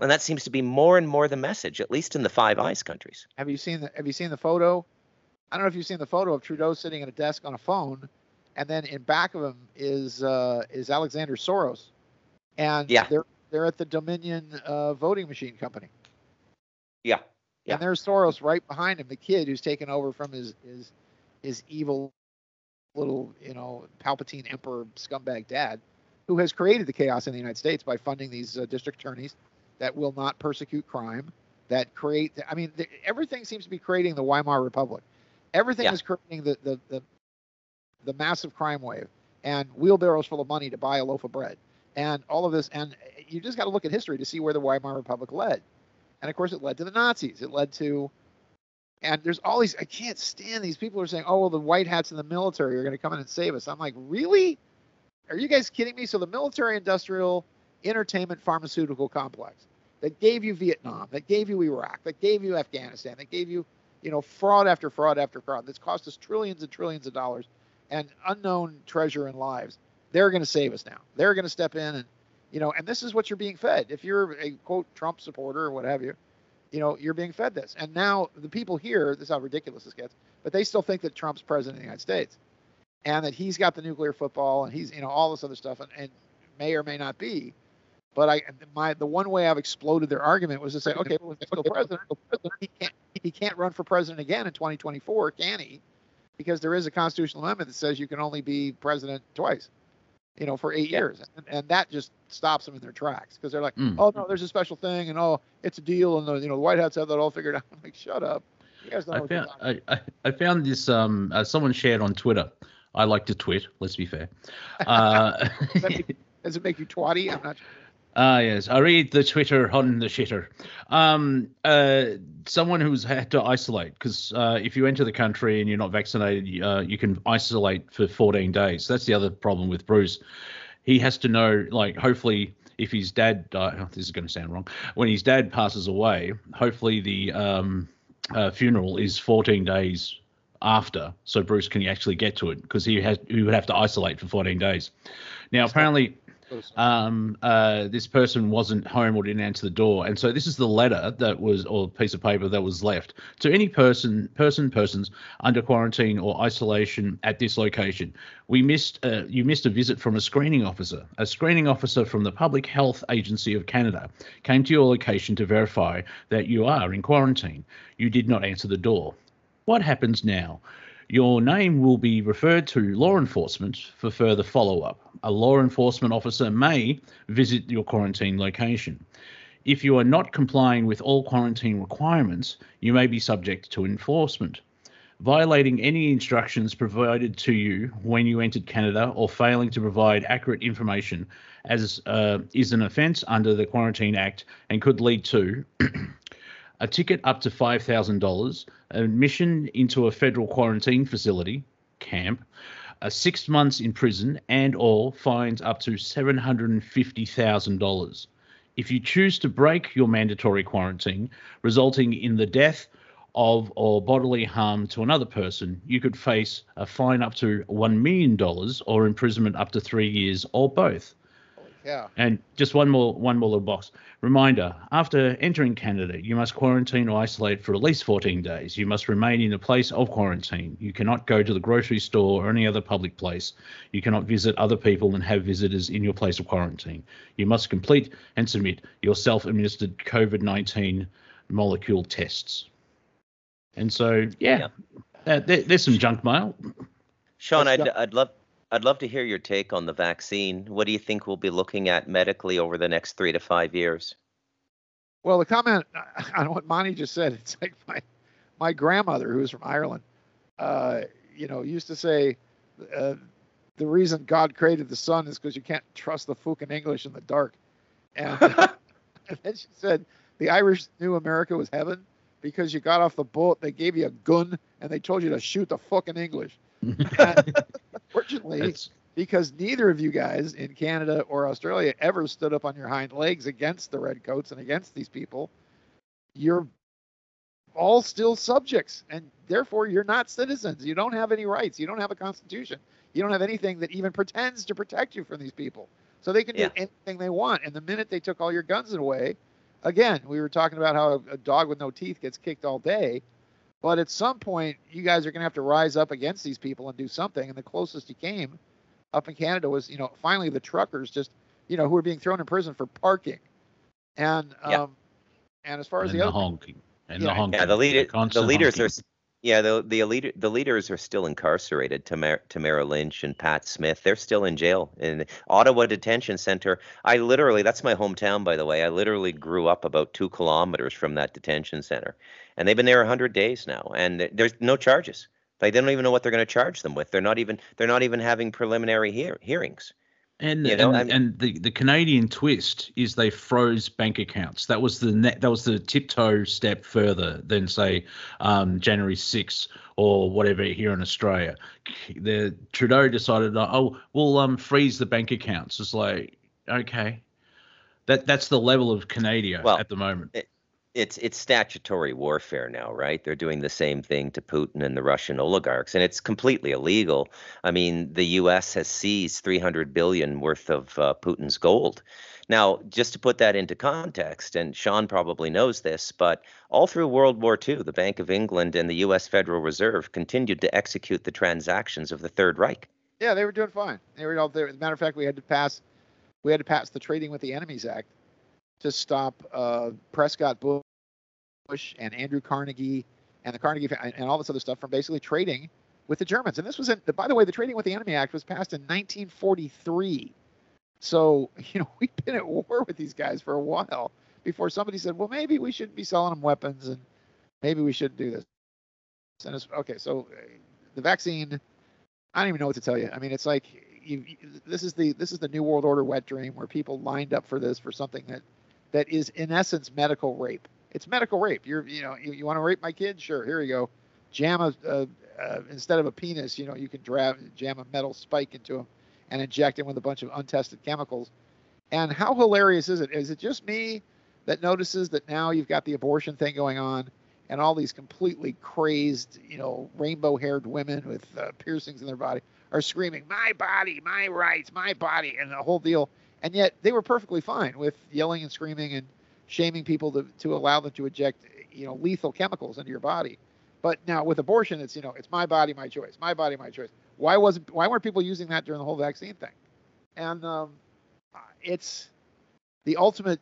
And that seems to be more and more the message, at least in the Five Eyes countries. Have you seen the Have you seen the photo? I don't know if you've seen the photo of Trudeau sitting at a desk on a phone, and then in back of him is uh, is Alexander Soros, and yeah. they're they're at the Dominion uh, voting machine company. Yeah. yeah. And there's Soros right behind him, the kid who's taken over from his his his evil little you know Palpatine Emperor scumbag dad who has created the chaos in the United States by funding these uh, district attorneys that will not persecute crime, that create. I mean, the, everything seems to be creating the Weimar Republic. Everything yeah. is creating the, the the the massive crime wave and wheelbarrows full of money to buy a loaf of bread and all of this. And you just got to look at history to see where the Weimar Republic led. And of course, it led to the Nazis. It led to and there's all these. I can't stand these people who are saying, "Oh, well, the white hats in the military are going to come in and save us." I'm like, really? Are you guys kidding me? So the military industrial entertainment pharmaceutical complex that gave you Vietnam, that gave you Iraq, that gave you Afghanistan, that gave you, you know, fraud after fraud after fraud, that's cost us trillions and trillions of dollars and unknown treasure and lives. They're going to save us now. They're going to step in and, you know, and this is what you're being fed. If you're a quote Trump supporter or what have you, you know, you're being fed this. And now the people here, this is how ridiculous this gets, but they still think that Trump's president of the United States and that he's got the nuclear football and he's you know all this other stuff and, and may or may not be. But I my the one way I've exploded their argument was to say, okay, well, if he's still president, he can't he can't run for president again in 2024, can he? Because there is a constitutional amendment that says you can only be president twice, you know, for eight yeah. years, and, and, that just stops them in their tracks because they're like, mm. oh no, there's a special thing, and oh, it's a deal, and the you know the White Hats have that all figured out. I'm like, shut up. I found I, I, found this um uh, someone shared on Twitter I like to tweet. Let's be fair. Uh, Does it make you twatty? I'm not sure. Ah, yes. I read the Twitter on the shitter. Um, uh, someone who's had to isolate because uh, if you enter the country and you're not vaccinated, uh, you can isolate for 14 days. That's the other problem with Bruce. He has to know, like, hopefully, if his dad, die, oh, this is going to sound wrong, when his dad passes away, hopefully the um, uh, funeral is 14 days after, so Bruce can actually get to it because he has he would have to isolate for 14 days. Now apparently, um, uh, this person wasn't home or didn't answer the door, and so this is the letter that was or piece of paper that was left to any person, person, persons under quarantine or isolation at this location. We missed uh, you missed a visit from a screening officer. A screening officer from the Public Health Agency of Canada came to your location to verify that you are in quarantine. You did not answer the door. What happens now? Your name will be referred to law enforcement for further follow up. A law enforcement officer may visit your quarantine location. If you are not complying with all quarantine requirements, you may be subject to enforcement. Violating any instructions provided to you when you entered Canada or failing to provide accurate information as uh, is an offence under the Quarantine Act and could lead to a ticket up to $5,000, admission into a federal quarantine facility, camp, uh, six months in prison, and or fines up to $750,000. If you choose to break your mandatory quarantine, resulting in the death of or bodily harm to another person, you could face a fine up to $1 million or imprisonment up to three years or both. Yeah. And just one more one more little box. Reminder, after entering Canada, you must quarantine or isolate for at least 14 days. You must remain in a place of quarantine. You cannot go to the grocery store or any other public place. You cannot visit other people and have visitors in your place of quarantine. You must complete and submit your self-administered COVID-19 molecule tests. And so, yeah, yeah. Uh, there, there's some junk mail. Sean, I'd, I'd love I'd love to hear your take on the vaccine. What do you think we'll be looking at medically over the next three to five years? Well, the comment on what Monty just said, it's like my my grandmother, who was from Ireland, uh, you know, used to say uh, the reason God created the sun is because you can't trust the fucking English in the dark. And, and then she said the Irish knew America was heaven because you got off the boat, they gave you a gun, and they told you to shoot the fucking English. Unfortunately, because neither of you guys in Canada or Australia ever stood up on your hind legs against the redcoats and against these people, you're all still subjects, and therefore you're not citizens. You don't have any rights. You don't have a constitution. You don't have anything that even pretends to protect you from these people. So they can do anything they want. And the minute they took all your guns away, again, we were talking about how a dog with no teeth gets kicked all day. But at some point, you guys are going to have to rise up against these people and do something. And the closest you came up in Canada was, you know, finally the truckers just, you know, who were being thrown in prison for parking. And um, yeah. and as far as and the, the other honking and yeah, the honking, yeah, the leader, the leaders honking. are yeah, the the leader, the leaders are still incarcerated. Tamara, Tamara Lich and Pat Smith, they're still in jail in Ottawa Detention Center. I literally, that's my hometown, by the way. I literally grew up about two kilometers from that detention center, and they've been there 100 days now, and there's no charges. They don't even know what they're going to charge them with. They're not even they're not even having preliminary hear, hearings. And you know, and, I mean, and, the, the Canadian twist is they froze bank accounts. That was the net, that was the tiptoe step further than say um, January 6th or whatever here in Australia. The Trudeau decided, oh, we'll um, freeze the bank accounts. It's like okay, that that's the level of Canada well, at the moment. It, it's it's statutory warfare now, right? They're doing the same thing to Putin and the Russian oligarchs, and it's completely illegal. I mean, the U.S. has seized 300 billion worth of uh, Putin's gold. Now, just to put that into context, and Sean probably knows this, but all through World War II, the Bank of England and the U.S. Federal Reserve continued to execute the transactions of the Third Reich. Yeah, they were doing fine. They were all there. As a matter of fact, we had to pass we had to pass the Trading with the Enemies Act to stop uh, Prescott Bush Bush and Andrew Carnegie and the Carnegie and all this other stuff from basically trading with the Germans. And this was in, by the way, the Trading with the Enemy Act was passed in 1943. So, you know, we've been at war with these guys for a while before somebody said, well, maybe we shouldn't be selling them weapons and maybe we shouldn't do this. And it's okay. So uh, the vaccine, I don't even know what to tell you. I mean, it's like you, this is the this is the new world order wet dream where people lined up for this for something that that is in essence medical rape it's medical rape. You're, you know, you, you want to rape my kid? Sure, here you go. Jam a, uh, uh, instead of a penis, you know, you can dra- jam a metal spike into him and inject him with a bunch of untested chemicals. And how hilarious is it? Is it just me that notices that now you've got the abortion thing going on and all these completely crazed, you know, rainbow-haired women with uh, piercings in their body are screaming, "My body, my rights, my body," and the whole deal. And yet they were perfectly fine with yelling and screaming and shaming people to, to allow them to inject you know lethal chemicals into your body. But now with abortion, it's you know it's my body, my choice, my body, my choice. Why wasn't why weren't people using that during the whole vaccine thing? And um, it's the ultimate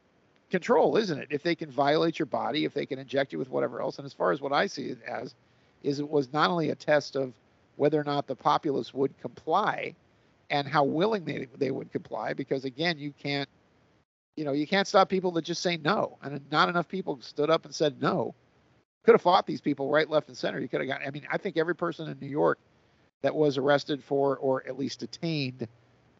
control, isn't it? If they can violate your body, if they can inject you with whatever else. And as far as what I see it as, is it was not only a test of whether or not the populace would comply and how willing they, they would comply, because again, you can't you know, you can't stop people that just say no. And not enough people stood up and said no. Could have fought these people right, left, and center. You could have got. I mean, I think every person in New York that was arrested for, or at least detained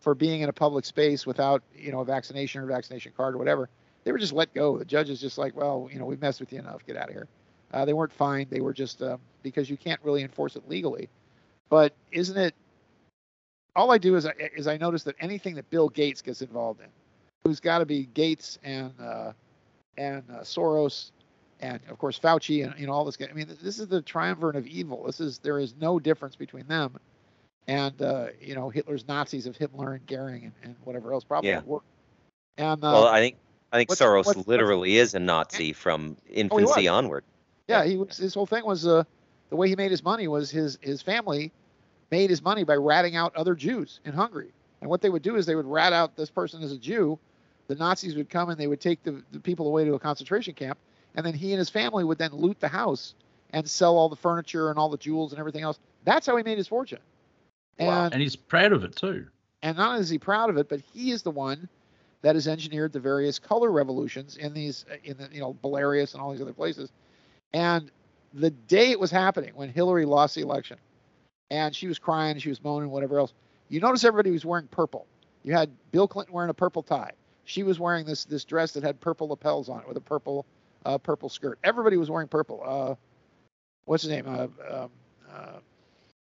for being in a public space without, you know, a vaccination or vaccination card or whatever, they were just let go. The judge is just like, well, you know, we've messed with you enough. Get out of here. Uh, they weren't fined. They were just um, because you can't really enforce it legally. But isn't it? All I do is I, is I notice that anything that Bill Gates gets involved in, who's got to be Gates and uh, and uh, Soros and of course Fauci and you know all this. I mean, this is the triumvirate of evil. This is there is no difference between them and uh, you know Hitler's Nazis of Hitler and Goering and, and whatever else probably yeah. And uh, well, I think I think what's, Soros what's, literally what's, is a Nazi from oh, infancy oh, onward. Yeah, he was. His whole thing was uh, the way he made his money was his his family made his money by ratting out other Jews in Hungary. And what they would do is they would rat out this person as a Jew, the Nazis would come and they would take the, the people away to a concentration camp, and then he and his family would then loot the house and sell all the furniture and all the jewels and everything else. That's how he made his fortune. And, wow. and he's proud of it too. And not only is he proud of it, but he is the one that has engineered the various color revolutions in these, uh, in the, you know, Belarus and all these other places. And the day it was happening, when Hillary lost the election, and she was crying, she was moaning, whatever else, you notice everybody was wearing purple. You had Bill Clinton wearing a purple tie. She was wearing this this dress that had purple lapels on it with a purple uh, purple skirt. Everybody was wearing purple. Uh, what's his name? Uh, um, uh,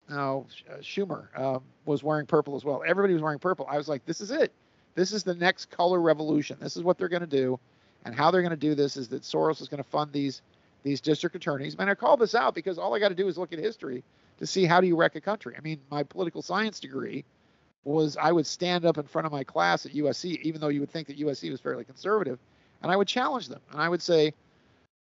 no, uh, Schumer uh, was wearing purple as well. Everybody was wearing purple. I was like, this is it. This is the next color revolution. This is what they're going to do, and how they're going to do this is that Soros is going to fund these these district attorneys. And I call this out because all I got to do is look at history to see how do you wreck a country. I mean, my political science degree was I would stand up in front of my class at USC, even though you would think that USC was fairly conservative, and I would challenge them, and I would say,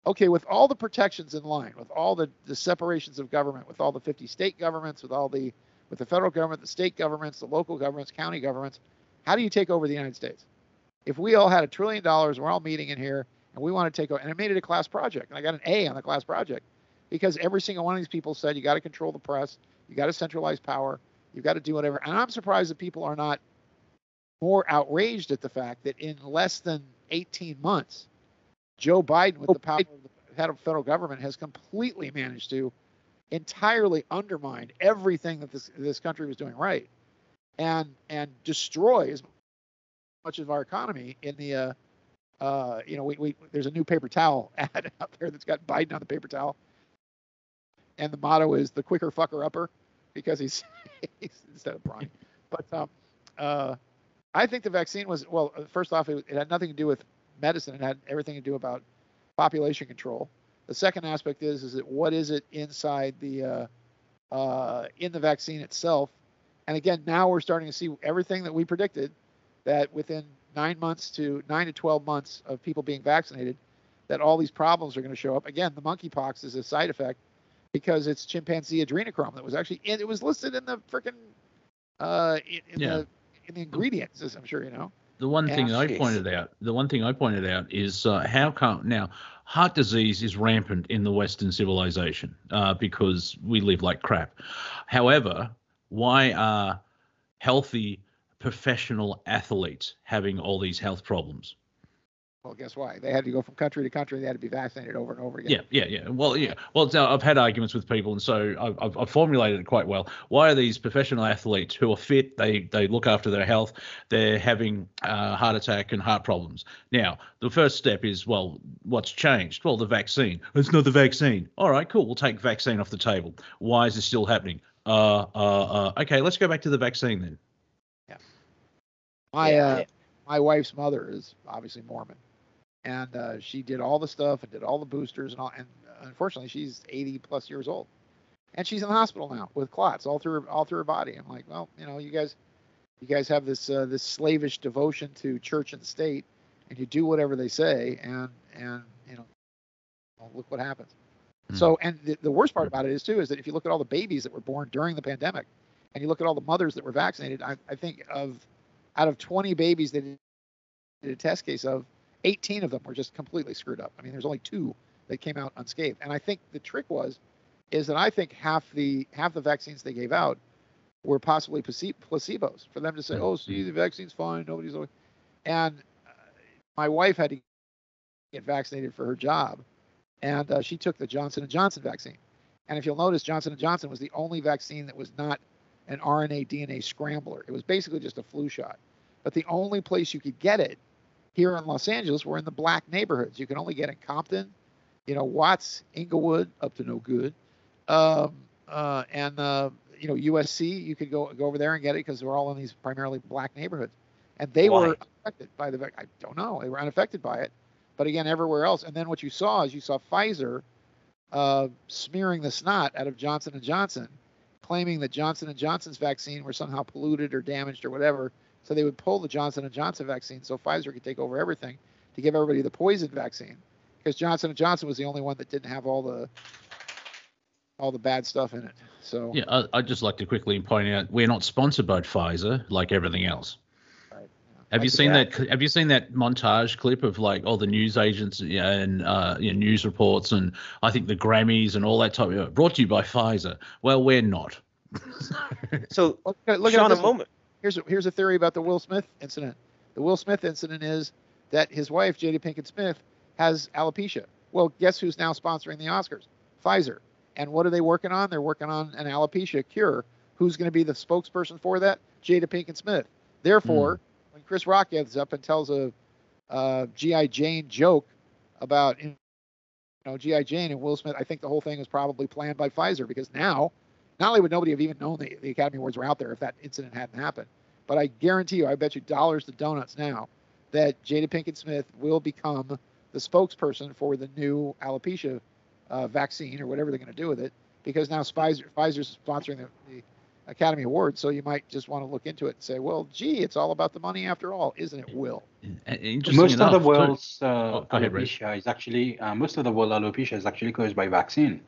okay, with all the protections in line, with all the, the separations of government, with all the 50 state governments, with all the with the federal government, the state governments, the local governments, county governments, how do you take over the United States? If we all had a trillion dollars, we're all meeting in here, and we want to take over, and I made it a class project, and I got an A on the class project because every single one of these people said you got to control the press, you got to centralize power, you've got to do whatever. And I'm surprised that people are not more outraged at the fact that in less than 18 months, Joe Biden, with the power of the head of federal government, has completely managed to entirely undermine everything that this this country was doing right, and and destroy as much of our economy in the. Uh, uh, you know, we, we there's a new paper towel ad out there that's got Biden on the paper towel, and the motto is "the quicker fucker upper," because he's, he's instead of Brawny. But um, uh, I think the vaccine was well. First off, it, it had nothing to do with medicine. It had everything to do about population control. The second aspect is is that what is it inside the uh, uh, in the vaccine itself? And again, now we're starting to see everything that we predicted that within nine months to nine to 12 months of people being vaccinated, that all these problems are going to show up. Again, the monkeypox is a side effect because it's chimpanzee adrenochrome that was actually in, it was listed in the freaking uh, in, in yeah. the in the ingredients, as I'm sure you know. The one thing I pointed out, the one thing I pointed out is uh, how come now heart disease is rampant in the Western civilization uh, because we live like crap. However, why are healthy professional athletes having all these health problems? Well, guess why? They had to go from country to country. They had to be vaccinated over and over again. Yeah, yeah, yeah. Well, yeah. Well, now I've had arguments with people, and so I've, I've, formulated it quite well. Why are these professional athletes who are fit, they they look after their health, they're having uh, heart attack and heart problems? Now, the first step is, well, what's changed? Well, the vaccine. It's not the vaccine. All right, cool. We'll take vaccine off the table. Why is this still happening? Uh, uh, uh okay, let's go back to the vaccine then. Yeah. My uh, my wife's mother is obviously Mormon and uh, she did all the stuff and did all the boosters and all. And unfortunately, she's 80 plus years old, and she's in the hospital now with clots all through her, all through her body. I'm like, well, you know, you guys, you guys have this uh, this slavish devotion to church and state, and you do whatever they say, and and you know, well, look what happens. Mm. So, and the, the worst part about it is too is that if you look at all the babies that were born during the pandemic, and you look at all the mothers that were vaccinated, I, I think of out of 20 babies that did a test case of 18 of them were just completely screwed up. I mean, there's only two that came out unscathed. And I think the trick was, is that I think half the half the vaccines they gave out were possibly placebos for them to say, oh, see, the vaccine's fine, nobody's. And uh, my wife had to get vaccinated for her job, and uh, she took the Johnson and Johnson vaccine. And if you'll notice, Johnson and Johnson was the only vaccine that was not an RNA DNA scrambler. It was basically just a flu shot. But the only place you could get it here in Los Angeles, we're in the black neighborhoods. You can only get in Compton, you know, Watts, Inglewood, up to no good, um, uh, and uh, you know USC. You could go go over there and get it because we're all in these primarily black neighborhoods, and they Why? were affected by the. I don't know. They were unaffected by it, but again, everywhere else. And then what you saw is you saw Pfizer uh, smearing the snot out of Johnson and Johnson, claiming that Johnson and Johnson's vaccine were somehow polluted or damaged or whatever so they would pull the Johnson and Johnson vaccine so Pfizer could take over everything to give everybody the poison vaccine because Johnson and Johnson was the only one that didn't have all the all the bad stuff in it. So yeah, I, would just like to quickly point out we're not sponsored by Pfizer like everything else. Right. Have I you seen that. that? Have you seen that montage clip of like all the news agents and uh, you know, news reports and I think the Grammys and all that type of brought to you by Pfizer? Well, we're not so look at, look Sean, at a moment. Here's a, here's a theory about the Will Smith incident. The Will Smith incident is that his wife Jada Pinkett Smith has alopecia. Well, guess who's now sponsoring the Oscars? Pfizer. And what are they working on? They're working on an alopecia cure. Who's going to be the spokesperson for that? Jada Pinkett Smith. Therefore, mm. when Chris Rock gets up and tells a uh, GI Jane joke about you know GI Jane and Will Smith, I think the whole thing was probably planned by Pfizer because now not only would nobody have even known the, the Academy Awards were out there if that incident hadn't happened, but I guarantee you, I bet you dollars to donuts now that Jada Pinkett Smith will become the spokesperson for the new alopecia uh, vaccine or whatever they're going to do with it because now Pfizer, Pfizer's sponsoring the, the Academy Awards, so you might just want to look into it and say, well, gee, it's all about the money after all, isn't it, Will? Most of the world's uh, oh, alopecia is actually uh, most of the world alopecia is actually caused by vaccine.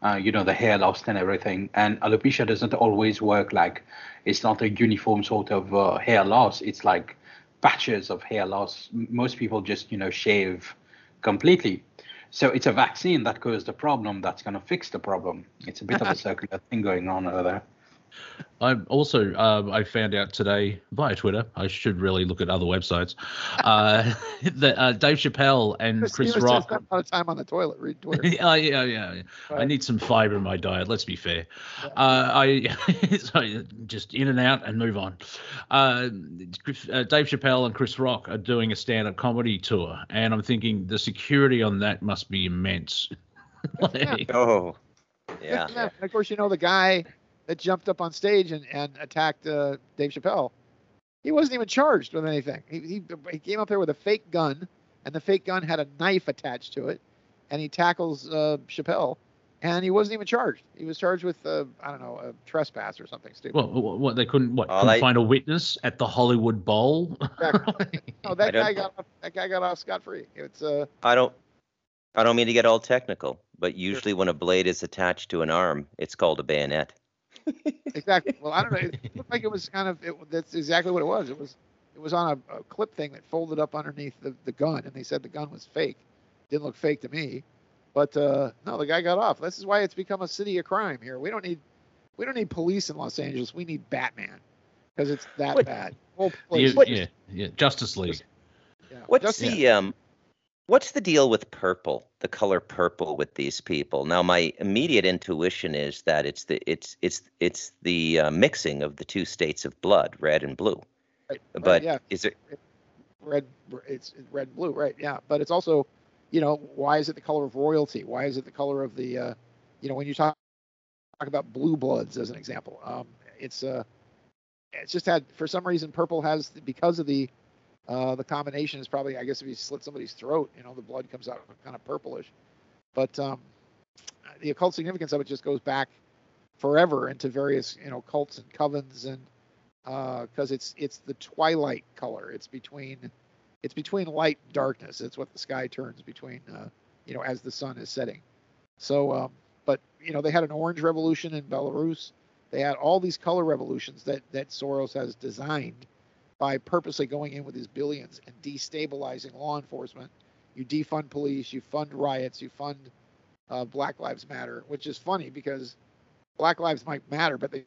Uh, you know, the hair loss and everything. And alopecia doesn't always work like it's not a uniform sort of uh, hair loss. It's like patches of hair loss. Most people just you know shave completely. So it's a vaccine that caused the problem that's going to fix the problem. It's a bit of a circular thing going on over there. I also uh, I found out today via Twitter. I should really look at other websites. Uh, that uh, Dave Chappelle and Chris, Chris Rock. Spent a lot of time on the toilet. Read Twitter. yeah, yeah, yeah. yeah. Right. I need some fiber in my diet. Let's be fair. Yeah. Uh, I so just in and out and move on. Uh, uh, Dave Chappelle and Chris Rock are doing a stand-up comedy tour, and I'm thinking the security on that must be immense. like, oh. Yeah. yeah. And of course, you know the guy that jumped up on stage and, and attacked uh, Dave Chappelle. He wasn't even charged with anything. He, he, he, came up there with a fake gun, and the fake gun had a knife attached to it, and he tackles uh, Chappelle, and he wasn't even charged. He was charged with uh, I don't know a trespass or something stupid. Well, what they couldn't what oh, couldn't they, find a witness at the Hollywood Bowl. Exactly. no, that guy got off, that guy got off scot free. It's uh. I don't. I don't mean to get all technical, but usually when a blade is attached to an arm, it's called a bayonet exactly. Well, I don't know. It looked like it was kind of. It, that's exactly what it was. It was. It was on a, a, clip thing that folded up underneath the, the gun, and they said the gun was fake. Didn't look fake to me, but uh, no, the guy got off. This is why it's become a city of crime here. We don't need. We don't need police in Los Angeles. We need Batman because it's that what, bad. yeah, yeah, Justice League. Yeah. What's Justice, the um? What's the deal with purple, the color purple with these people? Now, my immediate intuition is that it's the it's it's it's the uh, mixing of the two states of blood, red and blue. Right, but right, yeah. is it red? It's red, blue, right? Yeah, but it's also, you know, why is it the color of royalty? Why is it the color of the, uh, you know, when you talk talk about blue bloods as an example, um, it's uh, it's just had for some reason purple has because of the uh, the combination is probably, I guess, if you slit somebody's throat, you know, the blood comes out kind of purplish. But um, the occult significance of it just goes back forever into various, you know, cults and covens, and because uh, it's it's the twilight color. It's between it's between light and darkness. It's what the sky turns between, uh, you know, as the sun is setting. So, um, but you know, they had an orange revolution in Belarus. They had all these color revolutions that that Soros has designed by purposely going in with his billions and destabilizing law enforcement. You defund police, you fund riots, you fund uh, Black Lives Matter, which is funny because Black Lives might matter, but they,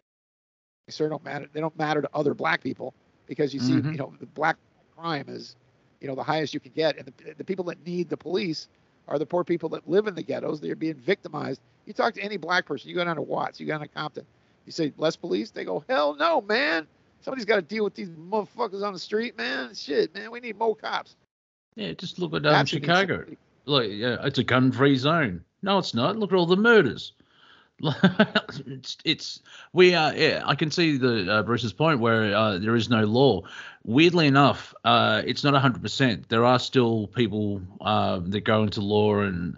they sure don't matter. They don't matter to other Black people because you see, mm-hmm. you know, the Black crime is, you know, the highest you can get, and the, the people that need the police are the poor people that live in the ghettos. They're being victimized. You talk to any Black person, you go down to Watts, you go down to Compton, you say less police, they go, hell no, man Somebody's got to deal with these motherfuckers on the street, man. Shit, man, we need more cops. Yeah, just look at um, Chicago. Look, yeah, it's a gun-free zone. No, it's not. Look at all the murders. it's, it's we are. Yeah, I can see the uh, Bruce's point where uh, there is no law. Weirdly enough, uh, it's not hundred percent. There are still people uh, that go into law and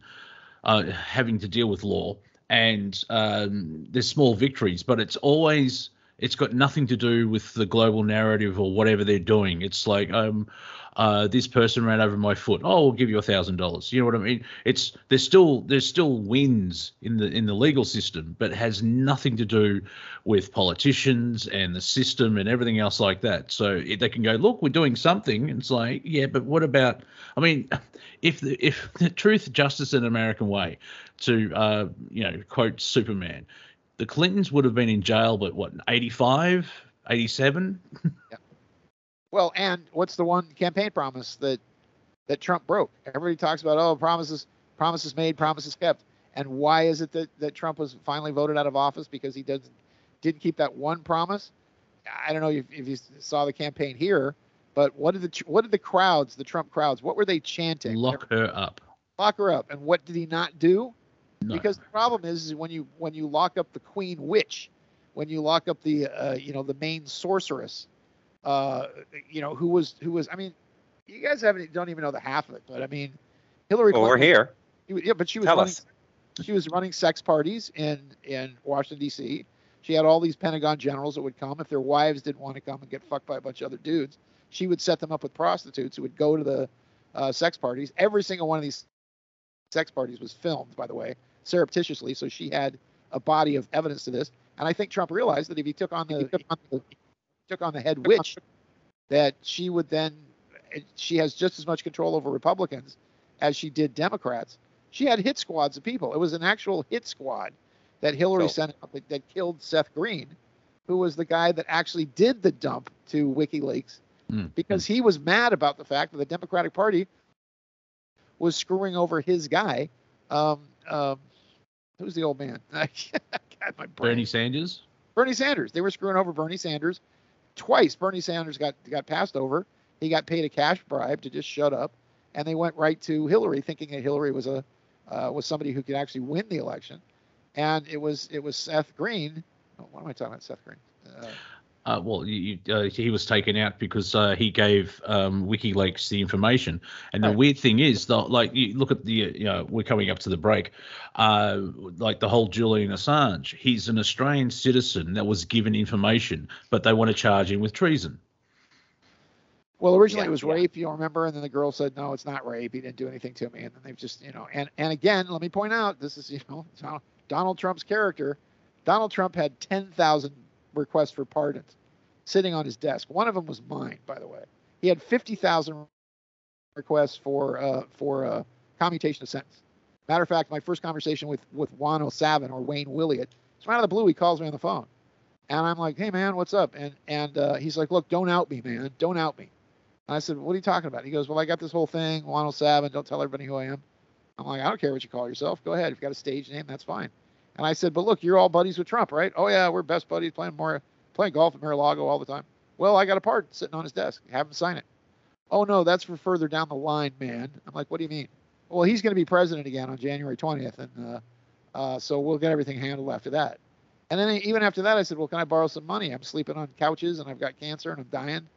uh, having to deal with law, and um, there's small victories, but it's always it's got nothing to do with the global narrative or whatever they're doing. It's like, um, uh, this person ran over my foot. Oh, we'll give you a thousand dollars. You know what I mean? It's there's still there's still wins in the in the legal system, but has nothing to do with politicians and the system and everything else like that. So it, they can go, look, we're doing something. And it's like, yeah, but what about? I mean, if the if the truth, justice, and American way, to uh, you know quote Superman, The Clintons would have been in jail, but what, 85, 87? yeah. Well, and what's the one campaign promise that that Trump broke? Everybody talks about, oh, promises, promises made, promises kept. And why is it that, that Trump was finally voted out of office because he doesn't didn't keep that one promise? I don't know if, if you saw the campaign here, but what did the what did the crowds, the Trump crowds, what were they chanting? Lock her up. Lock her up. And what did he not do? No. Because the problem is, is when you when you lock up the queen witch, when you lock up the uh, you know the main sorceress, uh, you know who was who was I mean, you guys haven't don't even know the half of it, but I mean, Hillary. Well, Clinton, we're here. yeah, but she was Tell running, us. she was running sex parties in in Washington D.C. She had all these Pentagon generals that would come if their wives didn't want to come and get fucked by a bunch of other dudes. She would set them up with prostitutes who would go to the uh, sex parties. Every single one of these sex parties was filmed, by the way, surreptitiously. So she had a body of evidence to this. And I think Trump realized that if he took on the, took on the, took on the head witch, that she would then she has just as much control over Republicans as she did Democrats. She had hit squads of people. It was an actual hit squad that Hillary so, sent out that, that, killed Seth Green, who was the guy that actually did the dump to WikiLeaks mm, because mm. he was mad about the fact that the Democratic Party was screwing over his guy. Um, um, who's the old man? Bernie Sanders. Bernie Sanders. They were screwing over Bernie Sanders twice. Bernie Sanders got got passed over he got paid a cash bribe to just shut up, and they went right to Hillary, thinking that Hillary was a uh, was somebody who could actually win the election, and it was it was Seth Green. Oh, what am I talking about, Seth Green? Uh, uh, well, you, uh, he was taken out because uh, he gave um, WikiLeaks the information. And the right. weird thing is, the, like, you look at the, you know, we're coming up to the break, uh, like the whole Julian Assange. He's an Australian citizen that was given information, but they want to charge him with treason. Well, originally yeah, it was yeah. rape, you remember, and then the girl said, "No, it's not rape. He didn't do anything to me." And then they've just, you know, and and again, let me point out, this is, you know, Donald Trump's character. Donald Trump had 10,000 requests for pardons sitting on his desk. One of them was mine, by the way. He had 50,000 requests for uh, for uh, commutation of sentence. Matter of fact, my first conversation with with Juan O'Savin or Wayne Willott, it's out of the blue. He calls me on the phone, and I'm like, "Hey man, what's up?" And and uh, he's like, "Look, don't out me, man. Don't out me." And I said, What are you talking about? He goes, Well, I got this whole thing, 107, don't tell everybody who I am. I'm like, I don't care what you call yourself. Go ahead. If you got a stage name, that's fine. And I said, But look, you're all buddies with Trump, right? Oh yeah, we're best buddies playing more playing golf at Mar-a-Lago all the time. Well, I got a part sitting on his desk. Have him sign it. Oh no, that's for further down the line, man. I'm like, what do you mean? Well, he's going to be president again on January 20th, and uh, uh, so we'll get everything handled after that. And then even after that, I said, well, can I borrow some money? I'm sleeping on couches and I've got cancer and I'm dying.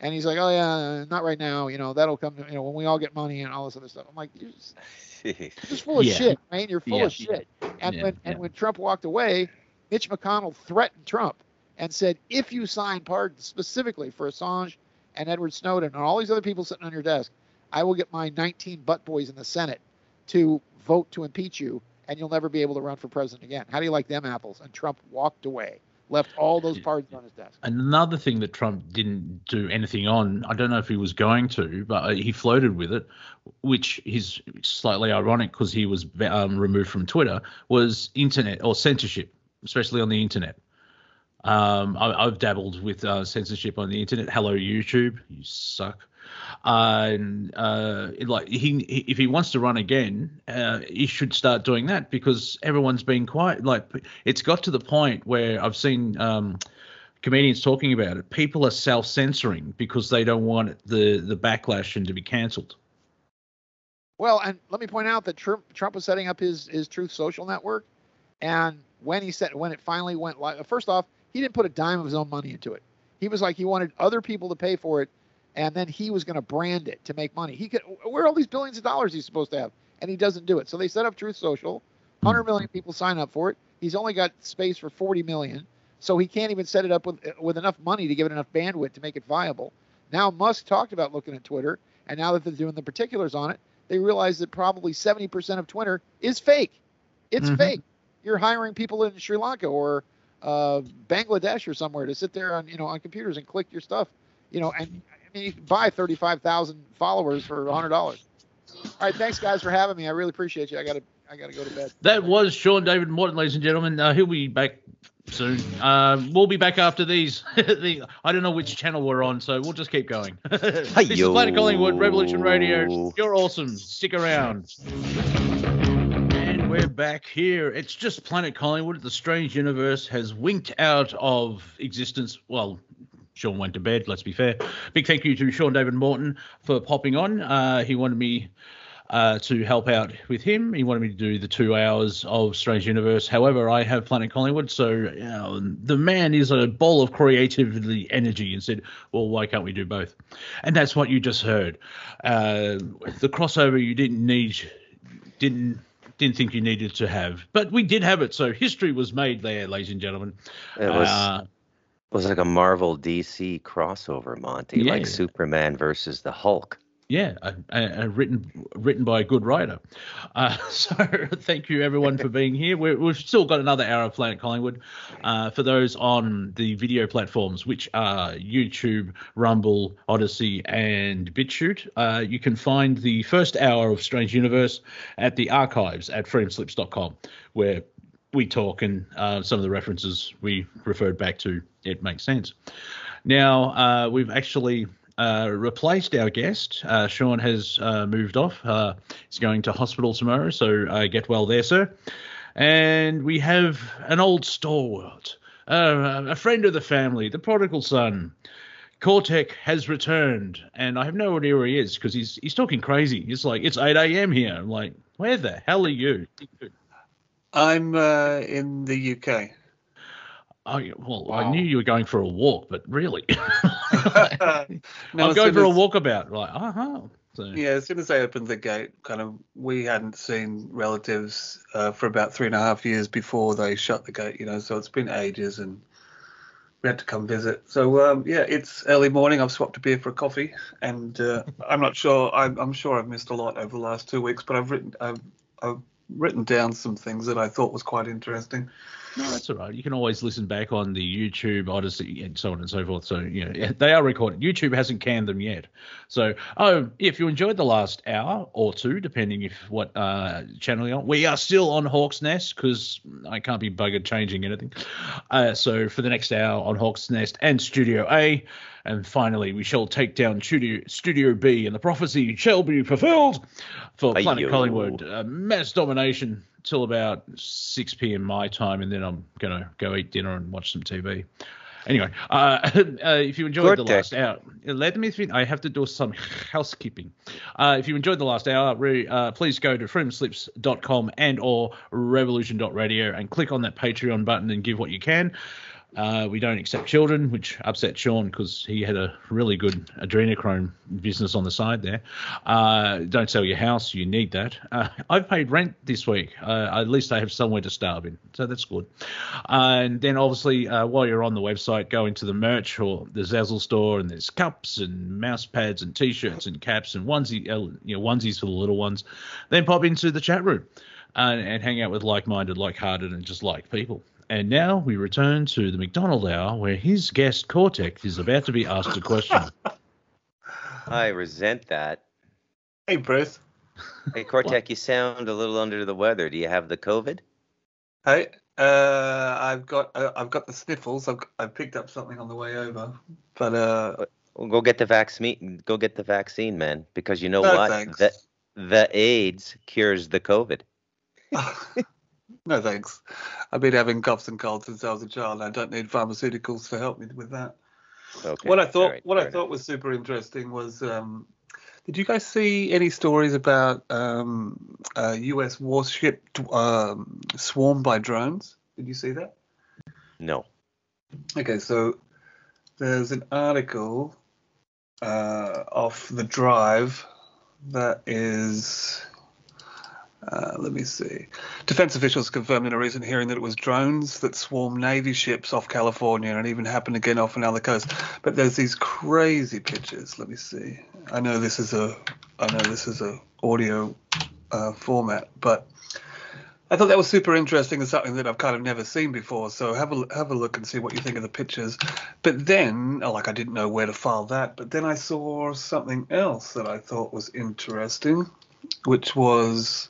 And he's like, oh yeah, not right now. You know, that'll come. You know, when we all get money and all this other stuff. I'm like, you're just, you're just full of yeah. shit, man. You're full yeah. of shit. And yeah. when and when Trump walked away, Mitch McConnell threatened Trump and said, if you sign pardons specifically for Assange and Edward Snowden and all these other people sitting on your desk, I will get my 19 butt boys in the Senate to vote to impeach you, and you'll never be able to run for president again. How do you like them apples? And Trump walked away left all those pardons on his desk. Another thing that Trump didn't do anything on, I don't know if he was going to, but he floated with it, which is slightly ironic because he was um, removed from Twitter, was internet or censorship, especially on the internet. Um, I, have dabbled with uh, censorship on the internet. Hello, YouTube, you suck. Uh, and uh, like he, if he wants to run again, uh, he should start doing that because everyone's been quiet. Like it's got to the point where I've seen um, comedians talking about it. People are self-censoring because they don't want the the backlash and to be cancelled. Well, and let me point out that Trump, Trump was setting up his his Truth Social network, and when he said when it finally went live, first off, he didn't put a dime of his own money into it. He was like he wanted other people to pay for it and then he was going to brand it to make money. He could where are all these billions of dollars he's supposed to have, and he doesn't do it. So they set up Truth Social. 100 million people sign up for it. He's only got space for 40 million, so he can't even set it up with with enough money to give it enough bandwidth to make it viable. Now Musk talked about looking at Twitter, and now that they're doing the particulars on it, they realize that probably 70% of Twitter is fake. It's mm-hmm. fake. You're hiring people in Sri Lanka or uh, Bangladesh or somewhere to sit there on you know on computers and click your stuff, you know, and you can buy 35,000 followers for $100. All right, thanks guys for having me. I really appreciate you. I got to I got to go to bed. That was Sean David Morton, ladies and gentlemen. Uh, he'll be back soon. Uh, we'll be back after these. the, I don't know which channel we're on, so we'll just keep going. this is Planet Collingwood Revolution Radio. You're awesome. Stick around. And we're back here. It's just Planet Collingwood. The strange universe has winked out of existence. Well, Sean went to bed. Let's be fair. Big thank you to Sean David Morton for popping on. Uh, he wanted me uh, to help out with him. He wanted me to do the two hours of Strange Universe. However, I have Planet Collingwood, so you know, the man is a ball of creativity energy and said, well, why can't we do both? And that's what you just heard. Uh, the crossover you didn't need, didn't didn't think you needed to have, but we did have it. So history was made there, ladies and gentlemen. It was. Uh, it was like a Marvel DC crossover, Monty, yeah. like Superman versus the Hulk. Yeah, written written by a good writer. Uh, so thank you everyone for being here. we have still got another hour of Planet Collingwood. Uh, for those on the video platforms, which are YouTube, Rumble, Odysee, and BitChute, uh, you can find the first hour of Strange Universe at the archives at freedomslips.com, where we talk and uh, some of the references we referred back to. It makes sense. Now uh, we've actually uh, replaced our guest. Uh, Sean has uh, moved off. Uh, he's going to hospital tomorrow, so get well there, sir. And we have an old stalwart, a friend of the family, the prodigal son. Cortex has returned, and I have no idea where he is because he's he's talking crazy. He's like, "It's 8 a.m. here." I'm like, "Where the hell are you?" I'm in the UK. Oh, well, wow. I knew you were going for a walk, but really, no, I'm going for as, a walkabout. Like, uh huh. So. Yeah, as soon as they opened the gate, kind of, we hadn't seen relatives uh, for about three and a half years before they shut the gate. You know, so it's been ages, and we had to come visit. So um, yeah, it's early morning. I've swapped a beer for a coffee, and uh, I'm not sure. I'm, I'm, sure I've missed a lot over the last two weeks, but I've written I've, I've written down some things that I thought was quite interesting. No, that's all right. You can always listen back on the YouTube Odysee and so on and so forth. So you know they are recorded. YouTube hasn't canned them yet. So oh, if you enjoyed the last hour or two, depending if what uh, channel you're on, we are still on Hawk's Nest because I can't be buggered changing anything. Uh, so for the next hour on Hawk's Nest and Studio A, and finally we shall take down Studio Studio B, and the prophecy shall be fulfilled for Planet Collingwood. Uh, mass domination till about 6 p.m. my time, and then I'm going to go eat dinner and watch some TV. Anyway, uh, uh, if you enjoyed the last hour, let me think. I have to do some housekeeping. Uh, if you enjoyed the last hour, re, uh, please go to freedomslips.com and or revolution.radio and click on that Patreon button and give what you can. Uh, we don't accept children, which upset Sean because he had a really good adrenochrome business on the side there. Uh, don't sell your house; you need that. Uh, I've paid rent this week. Uh, at least I have somewhere to starve in, so that's good. and then obviously, uh, while you're on the website, go into the merch or the Zazzle store, and there's cups and mouse pads and t-shirts and caps and onesie, you know, onesies for the little ones. Then pop into the chat room. And, and hang out with like-minded, like-hearted, and just like people. And now we return to the McDonald hour where his guest Cortex is about to be asked a question. I resent that. Hey, Bruce. Hey, Cortex, you sound a little under the weather. Do you have the COVID? Hey, uh, I've got uh, I've got the sniffles. I've I picked up something on the way over, but uh, well, go get the vaccine. Go get the vaccine, man. Because you know no, what? Thanks. The the AIDS cures the COVID. No thanks. I've been having coughs and colds since I was a child. I don't need pharmaceuticals to help me with that. Okay. What I thought right, what I thought was super interesting was um, did you guys see any stories about um, a U.S. warship um, swarmed by drones? Did you see that? No. Okay, so there's an article uh, off the drive that is uh, let me see. Defense officials confirmed in a recent hearing that it was drones that swarmed Navy ships off California and it even happened again off another coast. But there's these crazy pictures. Let me see. I know this is a I know this is a audio uh, format, but I thought that was super interesting and something that I've kind of never seen before. So have a have a look and see what you think of the pictures. But then, oh, like I didn't know where to file that. But then I saw something else that I thought was interesting, which was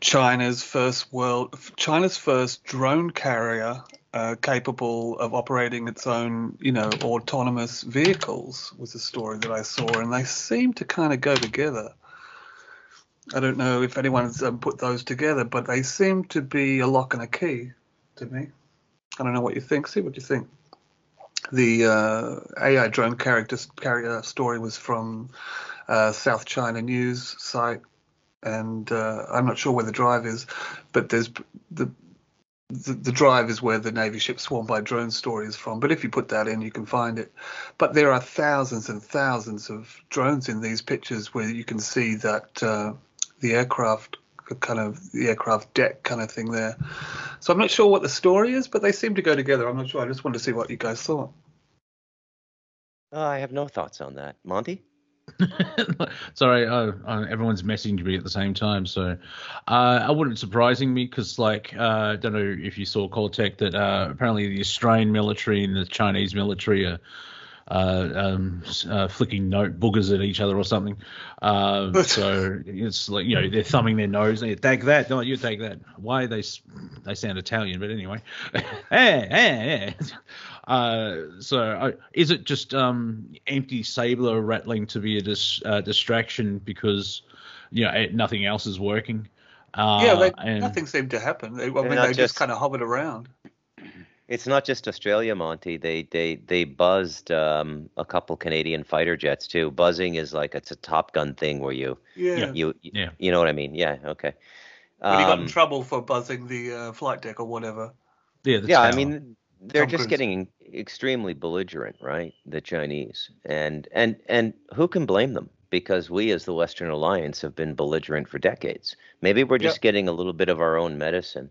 China's first world, China's first drone carrier uh, capable of operating its own, you know, autonomous vehicles was a story that I saw, and they seem to kind of go together. I don't know if anyone's um, put those together, but they seem to be a lock and a key to me. I don't know what you think. See what you think. The uh, AI drone carrier story was from uh, South China News site, and uh, I'm not sure where the drive is, but there's the, the the drive is where the Navy ship swarmed by drone story is from. But if you put that in, you can find it. But there are thousands and thousands of drones in these pictures where you can see that uh, the aircraft kind of the aircraft deck kind of thing there. So I'm not sure what the story is, but they seem to go together. I'm not sure. I just wanted to see what you guys thought. Uh, I have no thoughts on that, Monty. Sorry, uh, uh, everyone's messaging me at the same time, so uh, I wouldn't surprising me because, like, uh, I don't know if you saw Cortex that uh, apparently the Australian military and the Chinese military are uh, um, uh, flicking note boogers at each other or something. Uh, so it's like you know they're thumbing their nose. They take that, no, you take that. Why they they sound Italian, but anyway. hey, hey, hey. Uh, so uh, is it just um, empty saber rattling to be a dis, uh, distraction because you know nothing else is working? yeah, they, and, nothing seemed to happen. They, I mean, they just, just kind of hovered around. It's not just Australia, Monty. They they they buzzed um, a couple Canadian fighter jets too. Buzzing is like it's a Top Gun thing where you yeah you yeah. you know what I mean. Yeah, okay. When he got in um, trouble for buzzing the uh, flight deck or whatever. Yeah, yeah. Tower. I mean, they're Tom just Cruise. getting extremely belligerent, right? The Chinese, and and and who can blame them? Because we, as the Western Alliance, have been belligerent for decades. Maybe we're just yep. getting a little bit of our own medicine.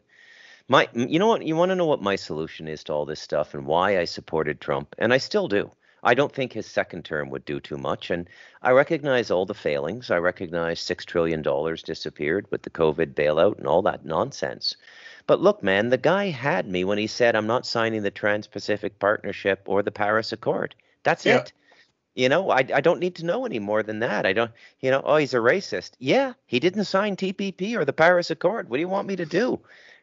My, you know what? You want to know what my solution is to all this stuff and why I supported Trump, and I still do. I don't think his second term would do too much, and I recognize all the failings. I recognize six trillion dollars disappeared with the COVID bailout and all that nonsense. But look, man, the guy had me when he said, I'm not signing the Trans Pacific Partnership or the Paris Accord. That's yeah. it. You know, I, I don't need to know any more than that. I don't, you know, oh, he's a racist. Yeah, he didn't sign TPP or the Paris Accord. What do you want me to do?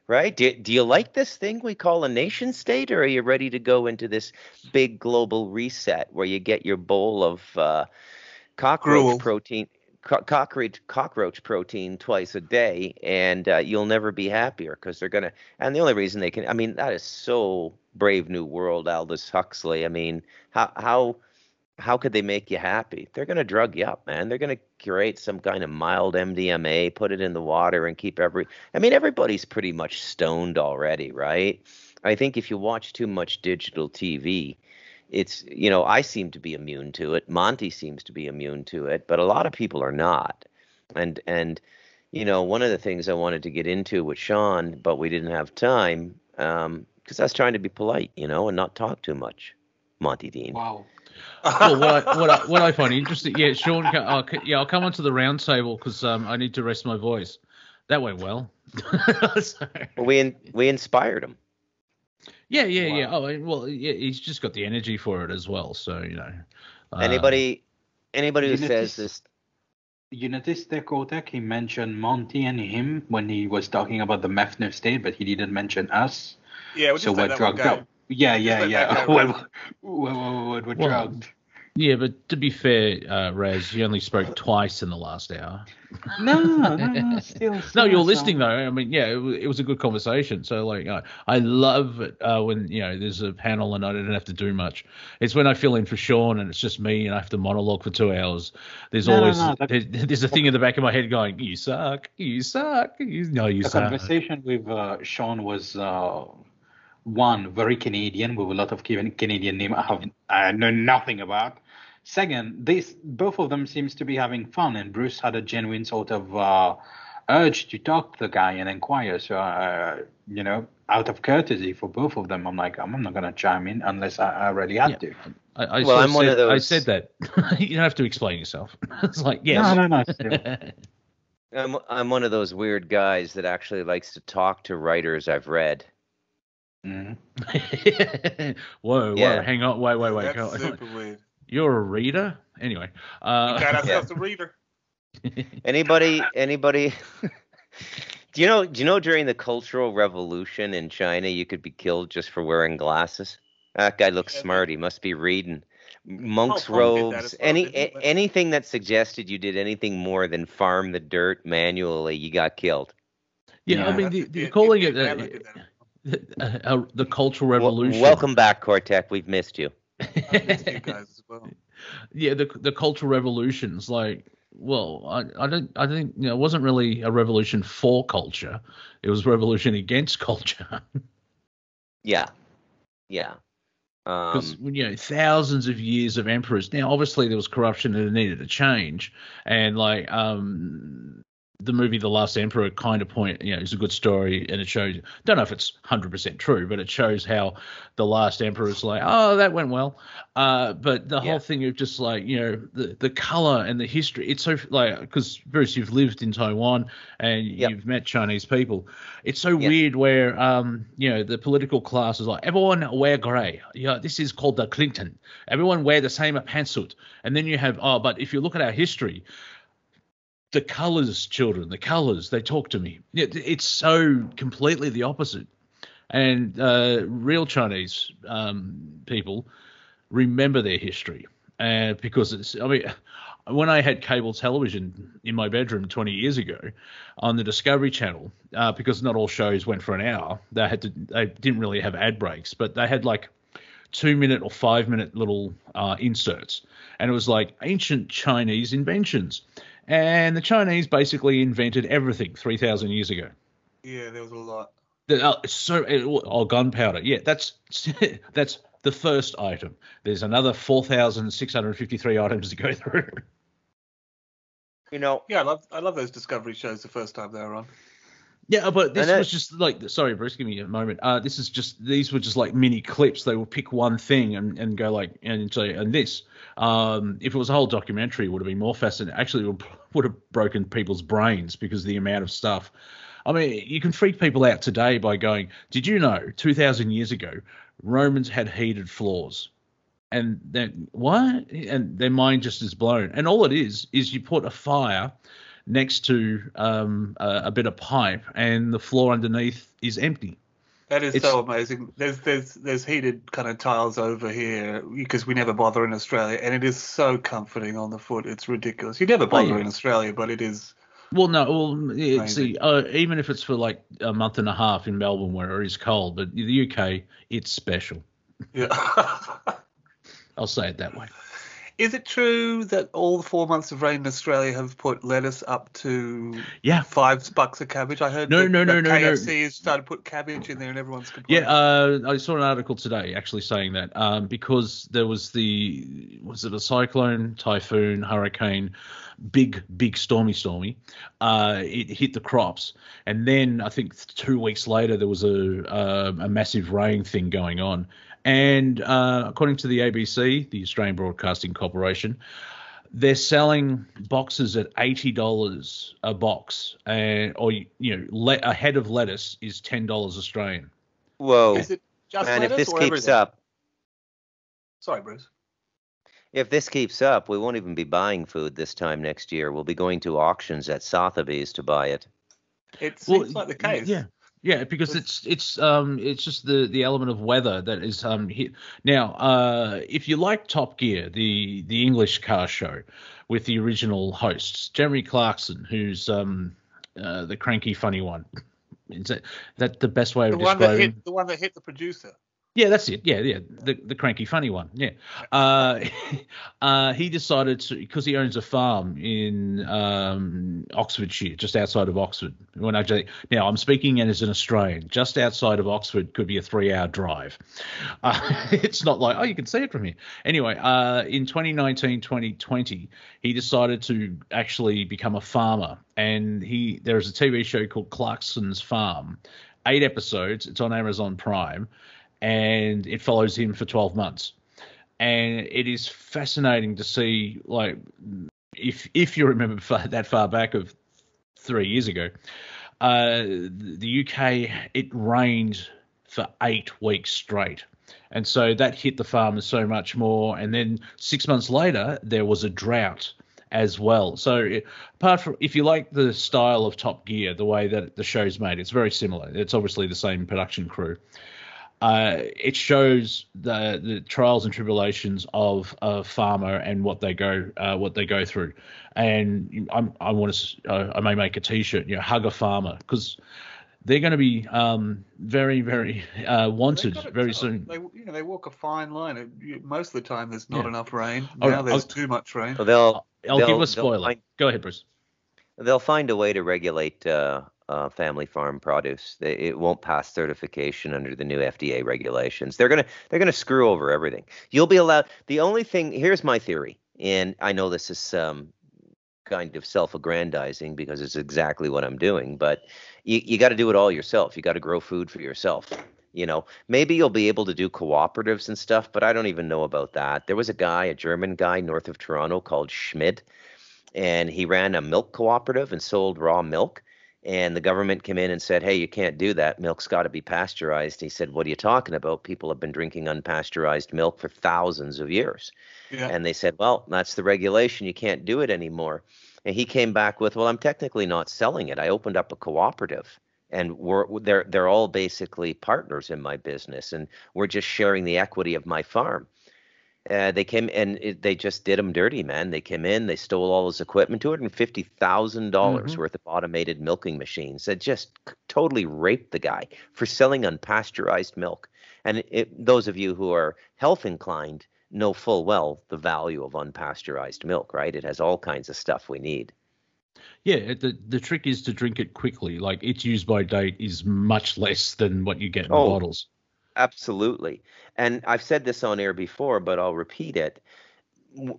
Right? Do, do you like this thing we call a nation state, or are you ready to go into this big global reset where you get your bowl of uh, cockroach Gruel. protein? Cockroach cockroach protein twice a day, and uh, you'll never be happier because they're gonna. And the only reason they can, I mean, that is so brave new world, Aldous Huxley. I mean, how how how could they make you happy? They're gonna drug you up, man. They're gonna create some kind of mild MDMA, put it in the water, and keep every. I mean, everybody's pretty much stoned already, right? I think if you watch too much digital TV, it's you know I seem to be immune to it. Monty seems to be immune to it, but a lot of people are not. And and you know one of the things I wanted to get into with Sean, but we didn't have time because um, I was trying to be polite, you know, and not talk too much. Monty Dean. Wow. well, what I, what I, what I find interesting, yeah, Sean, I'll, yeah, I'll come onto the round table because um, I need to rest my voice. That went well. so. well we in, we inspired him. Yeah, yeah, wow. yeah. Oh, well, yeah, he's just got the energy for it as well. So you know. Uh, anybody, anybody who says this. You noticed that Cortex, he mentioned Monty and him when he was talking about the Mefner state, but he didn't mention us. Yeah, we'll so we're drugged out. Yeah, yeah, yeah. we're, we're, we're, we're well, drugged. Yeah, but to be fair, uh, Raz, you only spoke twice in the last hour. No, no, no, still, still no, you're listening though. I mean, yeah, it, it, was a good conversation. So like, I, I love it uh, when you know there's a panel and I don't have to do much. It's when I fill in for Sean and it's just me and I have to monologue for two hours. There's no, always no, there's, there's, a thing in the back of my head going, "You suck, you suck, you no, you the suck." The conversation with uh, Sean was. One very Canadian with a lot of Canadian name I have I know nothing about. Second, this both of them seems to be having fun, and Bruce had a genuine sort of uh, urge to talk to the guy and inquire. So, uh, you know, out of courtesy for both of them, I'm like, I'm not gonna chime in unless I, I really had yeah. to. I, I well, I'm said, one of those. I said that. you don't have to explain yourself. it's like, yes. No, no, no. I'm I'm one of those weird guys that actually likes to talk to writers I've read. Mm. whoa, yeah. whoa, hang on, wait, wait, wait. That's super weird. You're a reader, anyway. Uh, we got ourselves yeah. a reader. anybody, anybody, Do you know? Do you know during the Cultural Revolution in China, you could be killed just for wearing glasses? That guy looks yeah, smart. He must be reading. Monks' robes, well, any a, anything that suggested you did anything more than farm the dirt manually, you got killed. Yeah, yeah. I mean, the, the, calling it, uh, uh, uh, the Cultural Revolution. Well, welcome back, Cortex. We've missed you. missed you guys as well. Yeah, the the Cultural Revolutions, like well, I, I don't I think you know, it wasn't really a revolution for culture. It was revolution against culture. yeah, yeah. Because um, you know thousands of years of emperors. Now, obviously, there was corruption and it needed to change, and like um, the movie The Last Emperor kind of point, you know, it's a good story and it shows, don't know if it's 100% true, but it shows how the last emperor is like, oh, that went well. Uh, but the yeah. whole thing of just like, you know, the, the color and the history, it's so like, because Bruce, you've lived in Taiwan and yep. you've met Chinese people. It's so yep. weird where, um, you know, the political class is like, everyone wear gray. Yeah, this is called the Clinton. Everyone wear the same pantsuit. And then you have, oh, but if you look at our history, the colors, children, the colors, they talk to me. it's so completely the opposite. And uh, real Chinese um, people remember their history uh, because it's, I mean, when I had cable television in my bedroom 20 years ago on the Discovery Channel, uh, because not all shows went for an hour, they had to, they didn't really have ad breaks, but they had like two minute or five minute little uh, inserts. And it was like ancient Chinese inventions. And the Chinese basically invented everything 3,000 years ago. Yeah, there was a lot. The, uh, so, oh, gunpowder. Yeah, that's that's the first item. There's another 4,653 items to go through. You know. Yeah, I love I love those discovery shows the first time they were on. Yeah, but this was just like sorry, Bruce, give me a moment. Uh, this is just these were just like mini clips. They will pick one thing and, and go like and say and this. Um, if it was a whole documentary, it would have been more fascinating. Actually, would would have broken people's brains because of the amount of stuff. I mean, you can freak people out today by going, "Did you know 2,000 years ago Romans had heated floors?" And then what? And their mind just is blown. And all it is is you put a fire next to um, a, a, bit of pipe, and the floor underneath is empty. That is it's, so amazing. There's there's there's heated kind of tiles over here because we never bother in Australia, and it is so comforting on the foot. It's ridiculous. You never bother oh, yeah. in Australia, but it is. Well, no, well, see, uh, even if it's for like a month and a half in Melbourne where it is cold, but in the UK, it's special. Yeah. I'll say it that way. Is it true that all the four months of rain in Australia have put lettuce up to yeah five bucks a cabbage? I heard no, that, no, no, that no, KFC no. has started to put cabbage in there and everyone's complaining. Yeah, uh, I saw an article today actually saying that um, because there was the was it a cyclone, typhoon, hurricane, big big stormy stormy, uh, it hit the crops, and then I think two weeks later there was a uh, a massive rain thing going on, and uh, according to the ABC, the Australian Broadcasting Corporation, they're selling boxes at eighty dollars a box, and or you know, le- a head of lettuce is ten dollars Australian. Whoa! Is it just and if this keeps everything? up, sorry, Bruce. If this keeps up, we won't even be buying food this time next year. We'll be going to auctions at Sotheby's to buy it. It seems well, like the case. Yeah. Yeah, because it's it's um it's just the the element of weather that is um hit. now uh if you like Top Gear the the English car show with the original hosts Jeremy Clarkson who's um uh, the cranky funny one is that that the best way the of describing hit, the one that hit the producer yeah, that's it. Yeah, yeah, the the cranky funny one. Yeah, uh, uh, he decided to because he owns a farm in um, Oxfordshire, just outside of Oxford. When I now I'm speaking and as an Australian, just outside of Oxford could be a three-hour drive. Uh, it's not like oh you can see it from here. Anyway, uh, in 2019, 2020, he decided to actually become a farmer, and he there's a TV show called Clarkson's Farm, eight episodes. It's on Amazon Prime and it follows him for 12 months. And it is fascinating to see, like, if if you remember that far back of three years ago, uh, the UK it rained for eight weeks straight, and so that hit the farmers so much more. And then six months later, there was a drought, as well. So apart from if you like the style of Top Gear, the way that the show's made, it's very similar. It's obviously the same production crew. Uh, it shows the the trials and tribulations of a farmer and what they go uh, what they go through. And I'm, i want to uh, I may make a T-shirt, you know, hug a farmer because they're going to be um, very, very uh, wanted very soon. They, you know, they walk a fine line. Most of the time, there's not yeah. enough rain. Oh, now there's I'll, too much rain. Well, they'll, I'll they'll, give a spoiler. Find, Go ahead, Bruce. They'll find a way to regulate uh, family farm produce. They, it won't pass certification under the new FDA regulations. They're gonna they're gonna screw over everything. You'll be allowed. The only thing here's my theory, and I know this is um, kind of self-aggrandizing because it's exactly what I'm doing, but you, you got to do it all yourself. You got to grow food for yourself. You know, maybe you'll be able to do cooperatives and stuff, but I don't even know about that. There was a guy, a German guy north of Toronto called Schmidt, and he ran a milk cooperative and sold raw milk. And the government came in and said, Hey, you can't do that. Milk's got to be pasteurized. He said, What are you talking about? People have been drinking unpasteurized milk for thousands of years. Yeah. And they said, Well, that's the regulation. You can't do it anymore. And he came back with, well, I'm technically not selling it. I opened up a cooperative and we're they're they're all basically partners in my business and we're just sharing the equity of my farm. Uh, they came and it, they just did him dirty, man. They came in, they stole all his equipment, two hundred fifty thousand dollars mm-hmm. worth of automated milking machines. That just totally raped the guy for selling unpasteurized milk. And it, those of you who are health inclined, know full well the value of unpasteurized milk, right? It has all kinds of stuff we need. Yeah, the the trick is to drink it quickly. Like its use by date is much less than what you get in oh, bottles. Absolutely. And I've said this on air before, but I'll repeat it.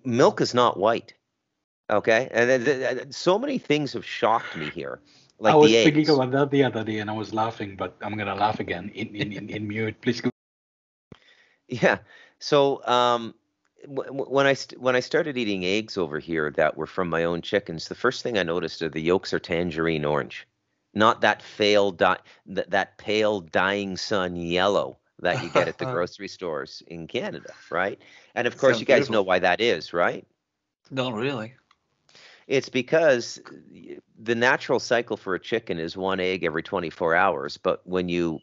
milk is not white. Okay? And so many things have shocked me here. Like I was thinking about that the other day and I was laughing, but I'm going to laugh again in, in, in, in mute. Please go. Yeah. So um, w- when I st- when I started eating eggs over here that were from my own chickens, the first thing I noticed are the yolks are tangerine orange, not that pale di- that, that pale dying sun yellow that you get at the grocery stores in Canada, right? And of course, Sounds you guys beautiful. know why that is, right? Not really. It's because the natural cycle for a chicken is one egg every 24 hours, but when you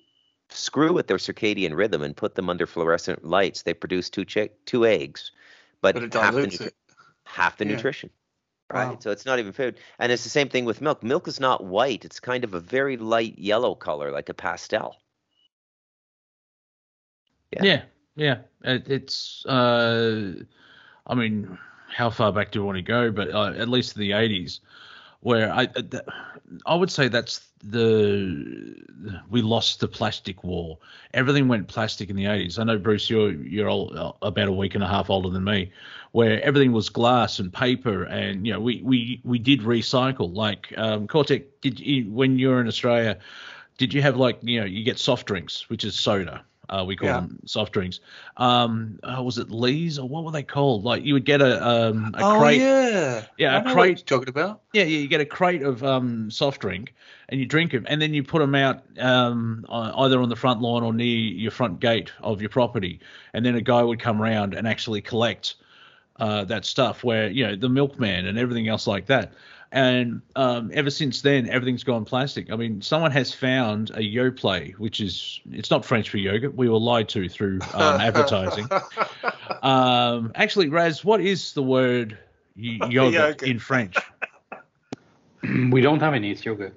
screw with their circadian rhythm and put them under fluorescent lights, they produce two chick two eggs, but, but half the, nutri- half the yeah. nutrition. Right. Wow. So it's not even food. And it's the same thing with milk. Milk is not white. It's kind of a very light yellow color, like a pastel. Yeah. Yeah. yeah. It, it's, uh, I mean, how far back do you want to go? But uh, at least the 80s, where I uh, I would say that's the we lost the plastic war. Everything went plastic in the 80s. I know Bruce, you're you're all, uh, about a week and a half older than me, where everything was glass and paper, and you know we we we did recycle. Like um, Cortex, did you when you were in Australia? Did you have like you know you get soft drinks, which is soda, uh, we call yeah. them soft drinks. Um, uh, was it Lee's or what were they called? Like you would get a um a oh, crate. yeah. Yeah, I a crate. talking about. Yeah, yeah. You get a crate of um soft drink and you drink them, and then you put them out um either on the front lawn or near your front gate of your property, and then a guy would come around and actually collect uh, that stuff. Where you know the milkman and everything else like that. And um, ever since then, everything's gone plastic. I mean, someone has found a Yoplait, which is it's not French for yogurt. We were lied to through um, advertising. um, actually, Raz, what is the word yogurt, yogurt. in French? we don't have any. It's yogurt.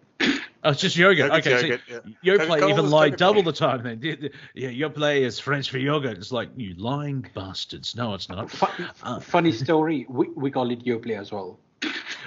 Oh, it's just yogurt. Yogurt's okay, yogurt, so yeah. Yoplait even lied double the time. Then, yeah, Yoplait is French for yogurt. It's like you lying bastards. No, it's not. uh, funny story. We we call it Yoplait as well.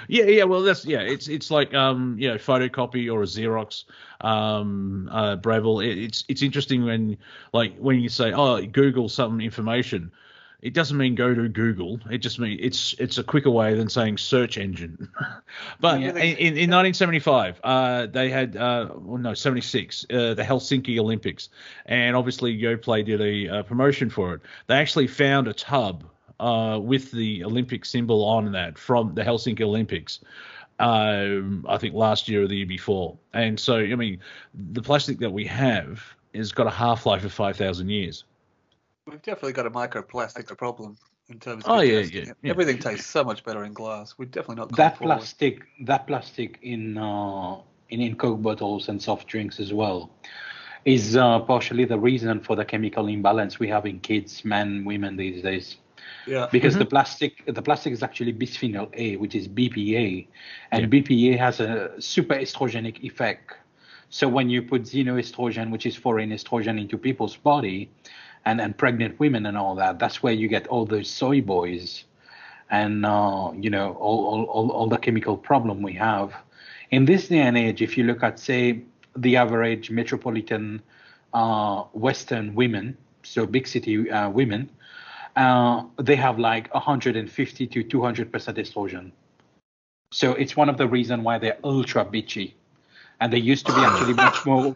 Yeah, yeah. Well, that's yeah. It's it's like um you know photocopy or a Xerox um uh Breville. It, it's it's interesting when like when you say oh Google some information. It doesn't mean go to Google. It just means it's it's a quicker way than saying search engine. but yeah, in, in, in 1975, uh, they had uh, well, no 76, uh, the Helsinki Olympics, and obviously Yoplait did a, a promotion for it. They actually found a tub uh, with the Olympic symbol on that from the Helsinki Olympics. Um, I think last year or the year before. And so, I mean, the plastic that we have has got a half life of 5,000 years. We've definitely got a microplastic problem. in terms of oh, yeah, yeah, yeah, Everything tastes so much better in glass. We're definitely not that forward. plastic. That plastic in uh, in in Coke bottles and soft drinks as well is uh, partially the reason for the chemical imbalance we have in kids, men, women these days. Yeah. Because mm-hmm. the plastic the plastic is actually bisphenol A, which is BPA, and yeah. BPA has a super estrogenic effect. So when you put xenoestrogen, which is foreign estrogen, into people's body, and and pregnant women and all that, that's where you get all those soy boys, and uh, you know all, all all all the chemical problem we have. In this day and age, if you look at say the average metropolitan uh, Western women, so big city uh, women, uh, they have like 150 to 200 percent estrogen. So it's one of the reasons why they're ultra bitchy, and they used to be actually much more,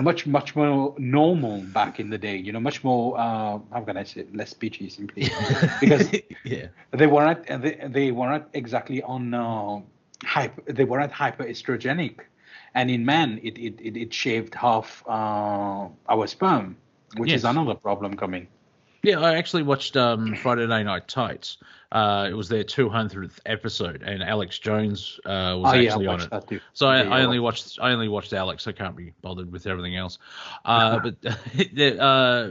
much much more normal back in the day. You know, much more uh, how can I say less bitchy simply because yeah. they weren't they, they weren't exactly on uh, hyper they weren't hyper estrogenic and in men it it, it, it shaved half uh, our sperm, which yes. is another problem coming. Yeah, I actually watched um, Friday Night Tights. Uh, it was their 200th episode, and Alex Jones uh, was oh, actually yeah, on it. So I, I, only watched I only watched Alex. I can't be bothered with everything else. Uh, but uh,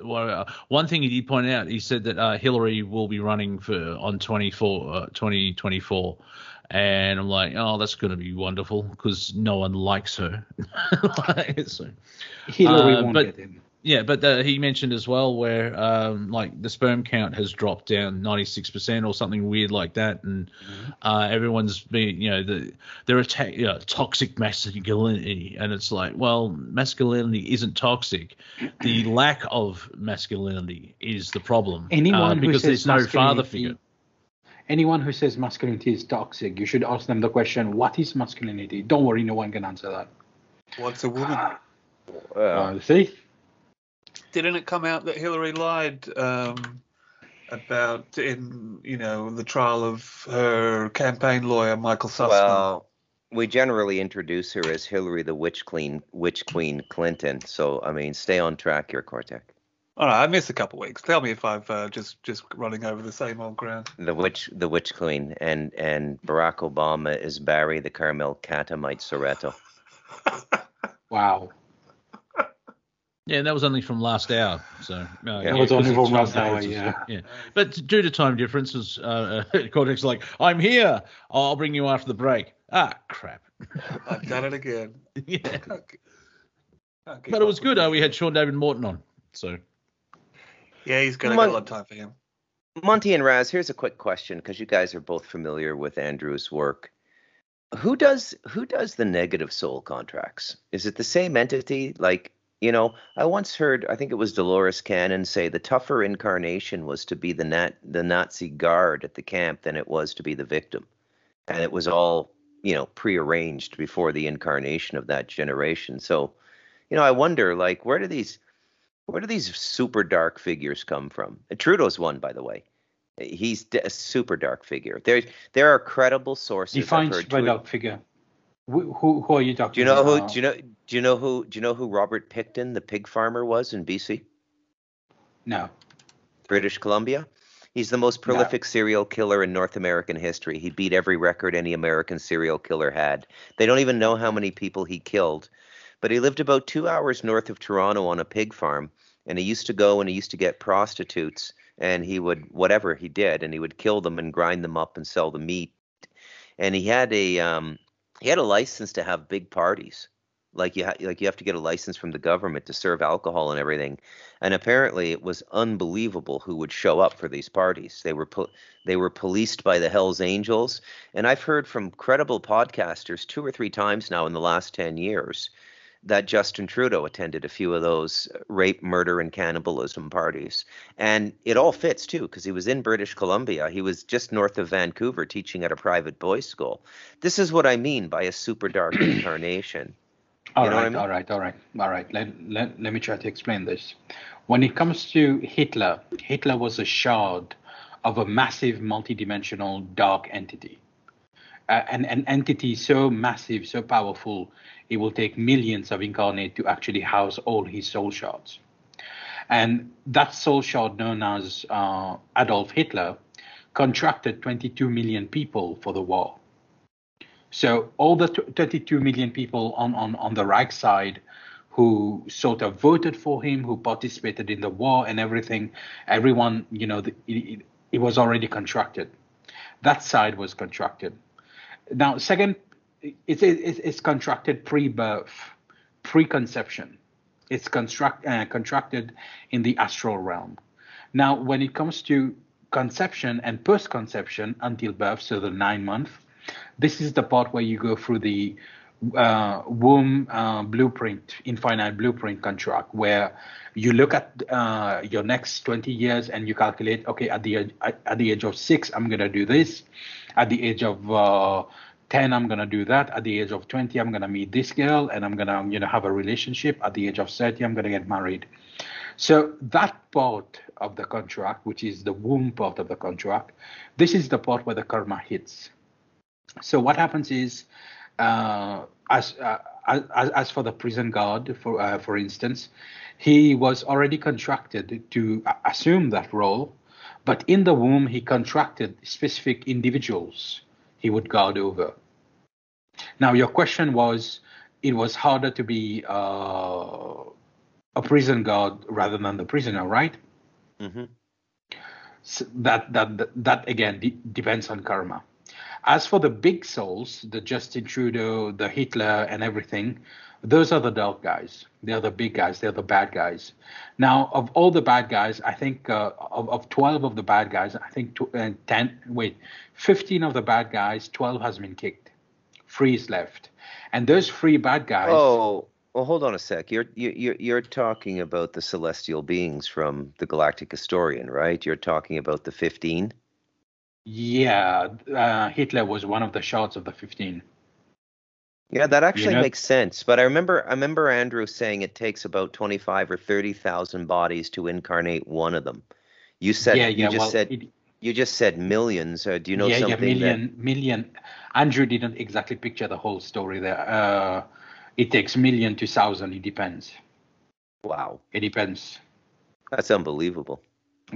well, uh, one thing he did point out, he said that uh, Hillary will be running for on 24, 2024 and I'm like, oh, that's going to be wonderful because no one likes her. so, Hillary uh, but, Yeah, but the, he mentioned as well where um, like the sperm count has dropped down 96% or something weird like that, and mm-hmm. uh, everyone's being, you know, the, they're attack, you know, toxic masculinity, and it's like, well, masculinity isn't toxic. The lack of masculinity is the problem. Anyone uh, because there's no father figure anyone who says masculinity is toxic, you should ask them the question, what is masculinity? Don't worry, no one can answer that. What's a woman? Uh, see? Didn't it come out that Hillary lied um, about in you know the trial of her campaign lawyer Michael Sussmann? Well, we generally introduce her as Hillary the Witch Queen, Witch Queen Clinton. So I mean, stay on track here, Cortex. All right, I missed a couple weeks. Tell me if I've uh, just just running over the same old ground. The witch, the witch queen, and and Barack Obama is Barry the Carmel Catamite Soetoro. wow. Yeah, and that was only from last hour. So uh, yeah, yeah, was only from last hour. Yeah. yeah, but due to time differences, uh, uh, Cortex like, I'm here. I'll bring you after the break. Ah, crap. I've done it again. yeah. Can't, can't but it was good. Uh, we had Sean David Morton on, so yeah, he's gonna Mon- get a lot of time for him. Monty and Raz, here's a quick question because you guys are both familiar with Andrew's work. Who does who does the negative soul contracts? Is it the same entity? Like, you know, I once heard, I think it was Dolores Cannon say the tougher incarnation was to be the nat the Nazi guard at the camp than it was to be the victim, and it was all you know prearranged before the incarnation of that generation. So, you know, I wonder, like, where do these where do these super dark figures come from? Trudeau's one, by the way. He's a super dark figure. There, there are credible sources. Define super dark figure. Who, who, who are you talking? Do you know about? who? Do you know? Do you know who? Do you know who Robert Pickton, the pig farmer, was in BC? No. British Columbia. He's the most prolific no. serial killer in North American history. He beat every record any American serial killer had. They don't even know how many people he killed, but he lived about two hours north of Toronto on a pig farm and he used to go and he used to get prostitutes and he would whatever he did and he would kill them and grind them up and sell the meat and he had a um he had a license to have big parties like you ha- like you have to get a license from the government to serve alcohol and everything and apparently it was unbelievable who would show up for these parties they were po- they were policed by the hells angels and i've heard from credible podcasters two or three times now in the last 10 years that Justin Trudeau attended a few of those uh, rape, murder, and cannibalism parties. And it all fits too, because he was in British Columbia. He was just north of Vancouver teaching at a private boys' school. This is what I mean by a super dark incarnation. All right, I mean? all right, all right, all right. Let, let, let me try to explain this. When it comes to Hitler, Hitler was a shard of a massive multidimensional dark entity. Uh, an, an entity so massive, so powerful, it will take millions of incarnate to actually house all his soul shards. And that soul shard known as uh, Adolf Hitler contracted 22 million people for the war. So all the 22 million people on, on, on the right side who sort of voted for him, who participated in the war and everything, everyone, you know, the, it, it was already contracted. That side was contracted. Now, second, it's, it's, it's contracted pre-birth, pre-conception. It's construct, uh, contracted in the astral realm. Now, when it comes to conception and post-conception until birth, so the nine month, this is the part where you go through the uh, womb uh, blueprint, infinite blueprint contract, where you look at uh, your next 20 years and you calculate, okay, at the at the age of six, I'm gonna do this. At the age of uh, 10, I'm gonna do that. At the age of 20, I'm gonna meet this girl and I'm gonna, you know, have a relationship. At the age of 30, I'm gonna get married. So that part of the contract, which is the womb part of the contract, this is the part where the karma hits. So what happens is uh, as, uh, as as for the prison guard, for uh, for instance, he was already contracted to assume that role, but in the womb he contracted specific individuals he would guard over. Now your question was, it was harder to be uh, a prison guard rather than the prisoner, right? Mm-hmm. So that that that again de- depends on karma. As for the big souls, the Justin Trudeau, the Hitler, and everything, those are the dark guys. They're the big guys. They're the bad guys. Now, of all the bad guys, I think uh, of, of 12 of the bad guys, I think uh, 10, wait, 15 of the bad guys, 12 has been kicked. Three is left. And those three bad guys. Oh, well, hold on a sec. You're you're you're talking about the celestial beings from the Galactic Historian, right? You're talking about the 15. Yeah, uh, Hitler was one of the shots of the 15. Yeah, that actually you know? makes sense. But I remember I remember Andrew saying it takes about 25 or 30,000 bodies to incarnate one of them. You said yeah, yeah, you just well, said it, you just said millions. Uh, do you know yeah, something? Yeah, million, that... million. Andrew didn't exactly picture the whole story there. Uh, it takes million to thousand. It depends. Wow. It depends. That's unbelievable.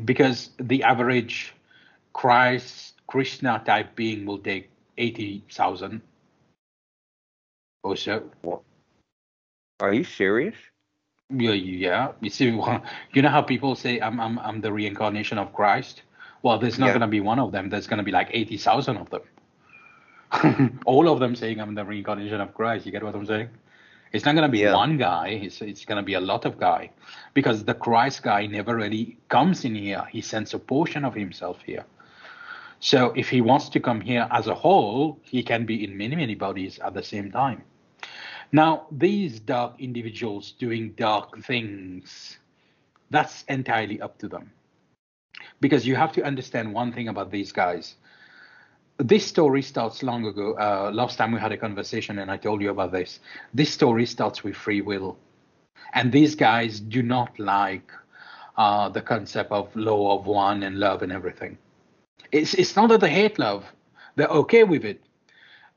Because the average Christ, Krishna type being will take 80,000 or so. What? Are you serious? Yeah, yeah. You see, you know how people say I'm I'm I'm the reincarnation of Christ. Well, there's not yeah. going to be one of them. There's going to be like eighty thousand of them. All of them saying I'm the reincarnation of Christ. You get what I'm saying? It's not going to be yeah. one guy. It's it's going to be a lot of guy, because the Christ guy never really comes in here. He sends a portion of himself here. So if he wants to come here as a whole, he can be in many, many bodies at the same time. Now, these dark individuals doing dark things, that's entirely up to them. Because you have to understand one thing about these guys. This story starts long ago. Uh, last time we had a conversation and I told you about this. This story starts with free will. And these guys do not like uh, the concept of law of one and love and everything. It's it's not that they hate love; they're okay with it.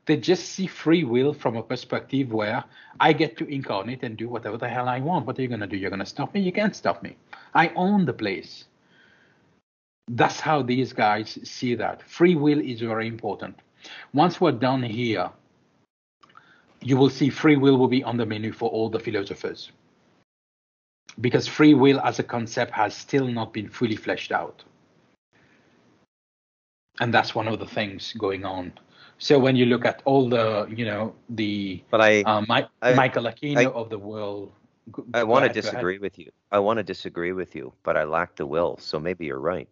They just see free will from a perspective where I get to incarnate and do whatever the hell I want. What are you gonna do? You're gonna stop me? You can't stop me. I own the place. That's how these guys see that. Free will is very important. Once we're done here, you will see free will will be on the menu for all the philosophers. Because free will as a concept has still not been fully fleshed out and that's one of the things going on. So when you look at all the, you know, the but I, uh, My, I Michael Aquino I, of the world. I want to disagree with you. I want to disagree with you, but I lack the will. So maybe you're right.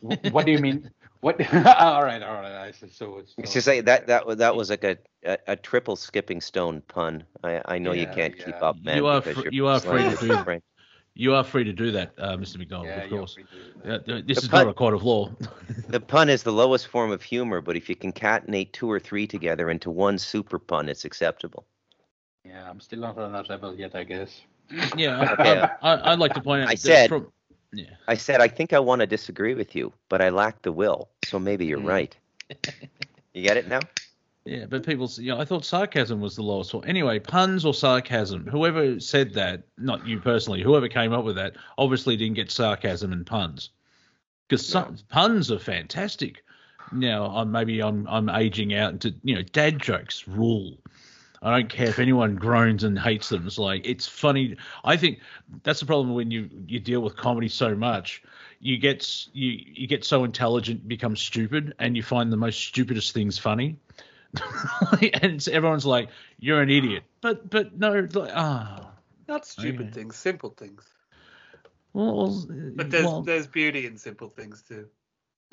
what do you mean? What? all right, all right. I said so. It's, it's just say that that that was like a, a, a, triple skipping stone pun. I I know yeah, you can't yeah. keep up, man. You are fr- you are free to do. You are free to do that, uh, Mr. McDonald, yeah, of course. Uh, this the is pun, not a court of law. the pun is the lowest form of humor, but if you concatenate two or three together into one super pun, it's acceptable. Yeah, I'm still not on that level yet, I guess. Yeah, okay. I, would like to point out. I said, from, yeah. I said, I think I want to disagree with you, but I lack the will, so maybe you're mm. right. You get it now? Yeah, but people, you know, I thought sarcasm was the lowest one. Anyway, puns or sarcasm, whoever said that, not you personally, whoever came up with that, obviously didn't get sarcasm and puns. Because yeah. puns are fantastic. Now, I'm, maybe I'm I'm aging out into you know dad jokes rule. I don't care if anyone groans and hates them. It's like it's funny. I think that's the problem when you you deal with comedy so much. You get you you get so intelligent, become stupid, and you find the most stupidest things funny. and everyone's like, "You're an idiot," but but no, like, ah, oh, not stupid okay. things, simple things. Well, but there's well, there's beauty in simple things too.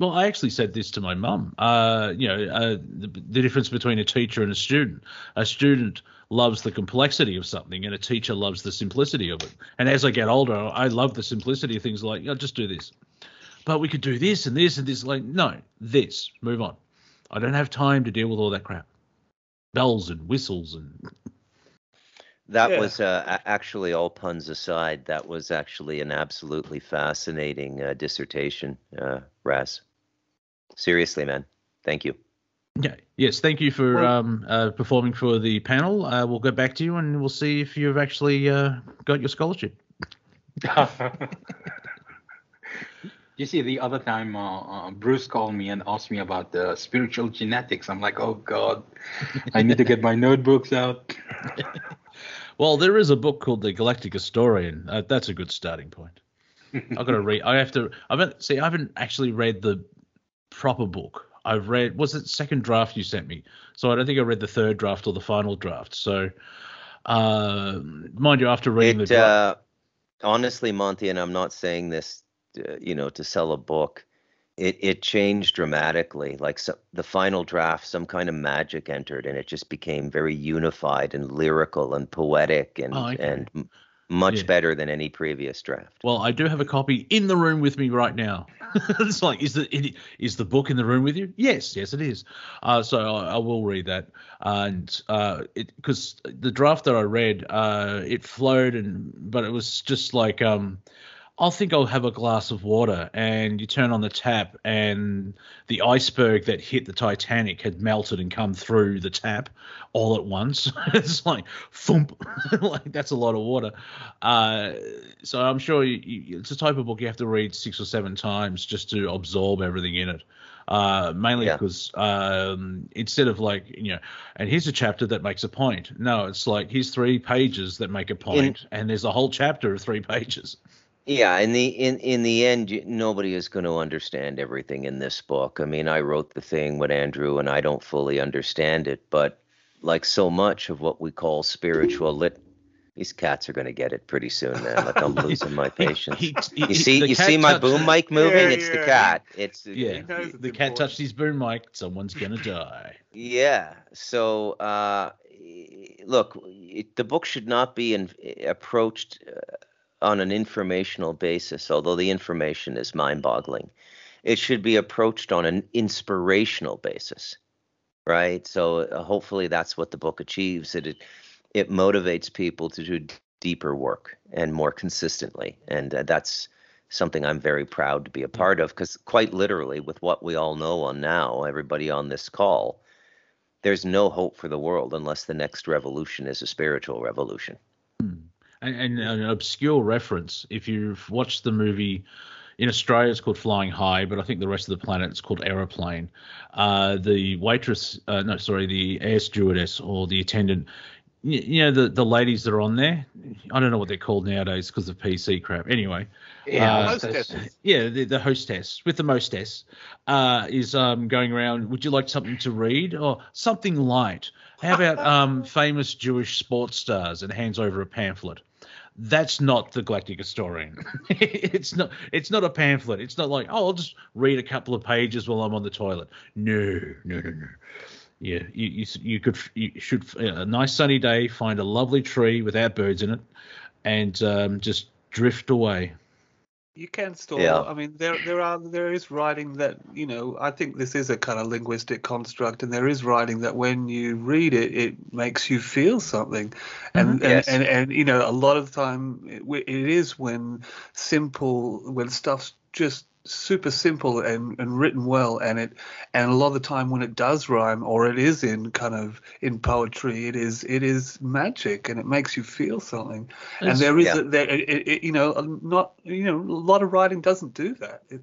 Well, I actually said this to my mum. Uh, you know, uh, the, the, difference between a teacher and a student. A student loves the complexity of something, and a teacher loves the simplicity of it. And as I get older, I love the simplicity of things like, oh, just do this. But we could do this and this and this. Like, no, this. Move on. I don't have time to deal with all that crap. Bells and whistles and. That yeah. was uh, actually all puns aside. That was actually an absolutely fascinating uh, dissertation, uh, Raz. Seriously, man. Thank you. Yeah. Yes. Thank you for um, uh, performing for the panel. Uh, we'll go back to you and we'll see if you've actually uh, got your scholarship. you see, the other time uh, uh, Bruce called me and asked me about the spiritual genetics. I'm like, oh God, I need to get my notebooks out. well, there is a book called The Galactic Historian. Uh, that's a good starting point. I've got to read. I have to. I haven't see. I haven't actually read the proper book. I've read. Was it second draft you sent me? So I don't think I read the third draft or the final draft. So, uh, mind you, after reading it, the draft, uh, honestly, Monty, and I'm not saying this, to, you know, to sell a book. It it changed dramatically. Like so, the final draft, some kind of magic entered, and it just became very unified and lyrical and poetic and oh, okay. and much yeah. better than any previous draft. Well, I do have a copy in the room with me right now. it's like, is the is the book in the room with you? Yes, yes, it is. Uh, so I, I, will read that, and uh, it because the draft that I read, uh, it flowed, and but it was just like um, I think I'll have a glass of water. And you turn on the tap, and the iceberg that hit the Titanic had melted and come through the tap all at once. it's like, thump, like that's a lot of water. Uh, so I'm sure you, you, it's a type of book you have to read six or seven times just to absorb everything in it. Uh, mainly yeah. because um, instead of like you know, and here's a chapter that makes a point. No, it's like here's three pages that make a point, in, and there's a whole chapter of three pages. Yeah, in the in in the end, nobody is going to understand everything in this book. I mean, I wrote the thing with Andrew, and I don't fully understand it. But like so much of what we call spiritual lit, these cats are going to get it pretty soon, man. Like I'm losing my patience. He, he, you see, you see my boom mic moving? Yeah, it's yeah. the cat. It's yeah. The cat touched his boom mic. Someone's gonna die. Yeah. So, uh, look, it, the book should not be in, approached. On an informational basis, although the information is mind boggling. It should be approached on an inspirational basis, right? So uh, hopefully that's what the book achieves. It, it it motivates people to do deeper work and more consistently, and uh, that's something I'm very proud to be a part of. Because quite literally, with what we all know on now, everybody on this call, there's no hope for the world unless the next revolution is a spiritual revolution. Hmm and, and an obscure reference. If you've watched the movie in Australia, it's called Flying High, but I think the rest of the planet it's called Aeroplane. Uh, the waitress, uh, no, sorry, the air stewardess or the attendant, you, you, know, the, the ladies that are on there. I don't know what they're called nowadays because of PC crap. Anyway, yeah, uh, hostess. yeah, the, the hostess with the mostess uh, is um, going around. Would you like something to read or something light? How about um, famous Jewish sports stars and hands over a pamphlet? That's not the Galactic Historian. it's not. It's not a pamphlet. It's not like oh, I'll just read a couple of pages while I'm on the toilet. No, no, no, no. Yeah, you you, you could you should a nice sunny day find a lovely tree without birds in it, and um, just drift away you can still yeah. i mean there there are there is writing that you know i think this is a kind of linguistic construct and there is writing that when you read it it makes you feel something and mm-hmm. yes. and, and, and you know a lot of the time it, it is when simple when stuff's just super simple and, and written well and it and a lot of the time when it does rhyme or it is in kind of in poetry it is it is magic and it makes you feel something and there is yeah. a, there it, it, you know not you know a lot of writing doesn't do that it,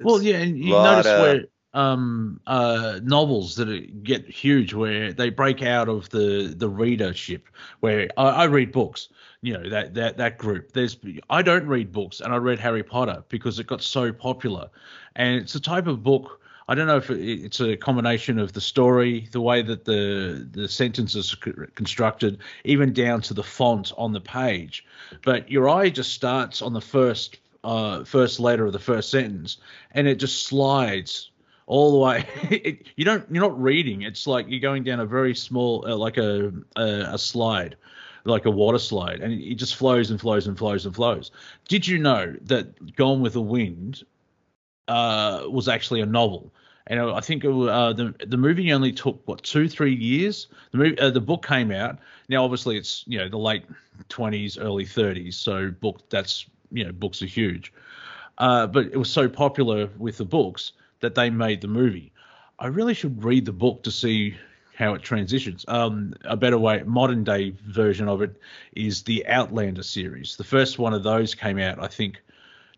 well yeah and you notice of, where um uh novels that get huge where they break out of the the readership where I, I read books you know that that that group there's i don't read books and i read harry potter because it got so popular and it's a type of book i don't know if it's a combination of the story the way that the the sentences constructed even down to the font on the page but your eye just starts on the first uh, first letter of the first sentence and it just slides all the way. it, you don't you're not reading. It's like you're going down a very small uh, like a, a, a slide like a water slide, and it just flows and flows and flows and flows. Did you know that Gone with the Wind uh, was actually a novel? And I think it, uh, the the movie only took what two three years. The movie, uh, the book came out. Now obviously it's you know the late twenties, early thirties. So book that's you know books are huge. Uh, but it was so popular with the books that they made the movie. I really should read the book to see how it transitions. Um, a better way, modern day version of it is the Outlander series. The first one of those came out, I think,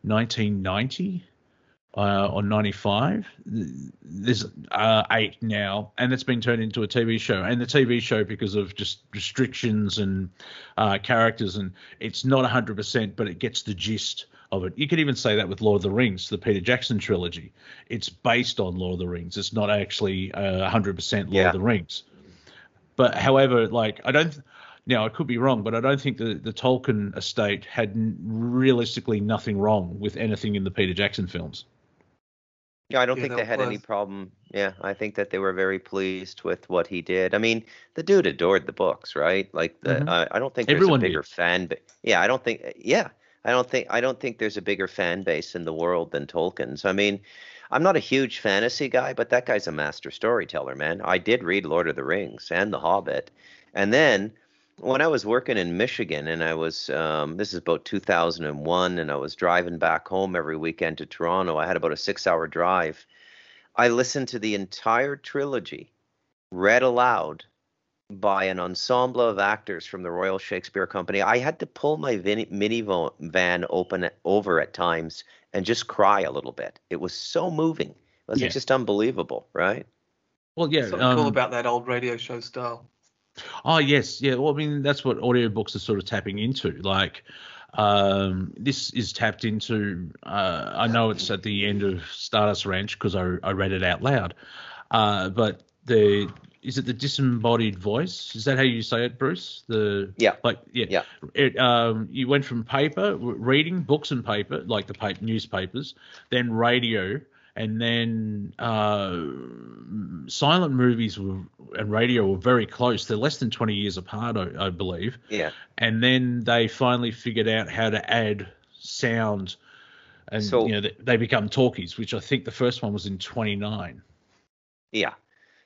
1990 uh, or 95. There's uh, eight now, and it's been turned into a TV show. And the TV show, because of just restrictions and uh, characters, and it's not 100%, but it gets the gist of it. You could even say that with Lord of the Rings, the Peter Jackson trilogy. It's based on Lord of the Rings. It's not actually uh, 100% Lord yeah. of the Rings. But however, like I don't. Now I could be wrong, but I don't think the the Tolkien estate had realistically nothing wrong with anything in the Peter Jackson films. Yeah, I don't think they had was. any problem. Yeah, I think that they were very pleased with what he did. I mean, the dude adored the books, right? Like, the, mm-hmm. uh, I don't think there's Everyone a bigger did. fan. But yeah, I don't think. Yeah, I don't think I don't think there's a bigger fan base in the world than Tolkien's. I mean, I'm not a huge fantasy guy, but that guy's a master storyteller, man. I did read Lord of the Rings and The Hobbit, and then when I was working in Michigan, and I was um, this is about 2001, and I was driving back home every weekend to Toronto. I had about a six-hour drive. I listened to the entire trilogy read aloud by an ensemble of actors from the Royal Shakespeare Company. I had to pull my minivan open over at times and just cry a little bit. It was so moving. It was yeah. just unbelievable, right? Well, yeah. Something um, cool about that old radio show style. Oh yes, yeah. Well, I mean that's what audiobooks are sort of tapping into. Like, um, this is tapped into. Uh, I know it's at the end of Stardust Ranch because I, I read it out loud. Uh, but the is it the disembodied voice? Is that how you say it, Bruce? The yeah, like yeah, yeah. It um, you went from paper, reading books and paper, like the paper newspapers, then radio, and then uh, silent movies were, and radio were very close. They're less than twenty years apart, I, I believe. Yeah. And then they finally figured out how to add sound, and so, you know they, they become talkies, which I think the first one was in twenty nine. Yeah.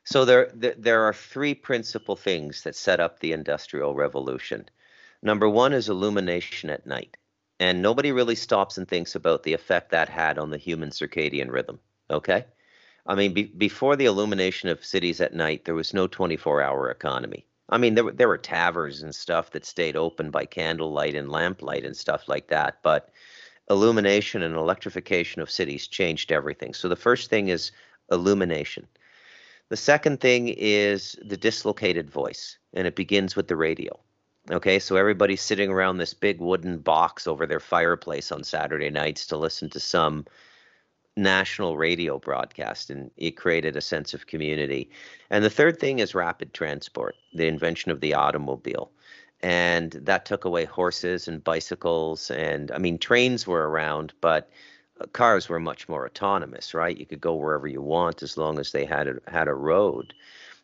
So there, there are three principal things that set up the Industrial Revolution. Number one is illumination at night. And nobody really stops and thinks about the effect that had on the human circadian rhythm. Okay? I mean, be, before the illumination of cities at night, there was no 24 hour economy. I mean, there, were, there were taverns and stuff that stayed open by candlelight and lamplight and stuff like that. But illumination and electrification of cities changed everything. So the first thing is illumination. The second thing is the dislocated voice, and it begins with the radio. Okay, so everybody's sitting around this big wooden box over their fireplace on Saturday nights to listen to some national radio broadcast, and it created a sense of community. And the third thing is rapid transport, the invention of the automobile. And that took away horses and bicycles, and I mean, trains were around, but cars were much more autonomous, right? You could go wherever you want as long as they had a, had a road.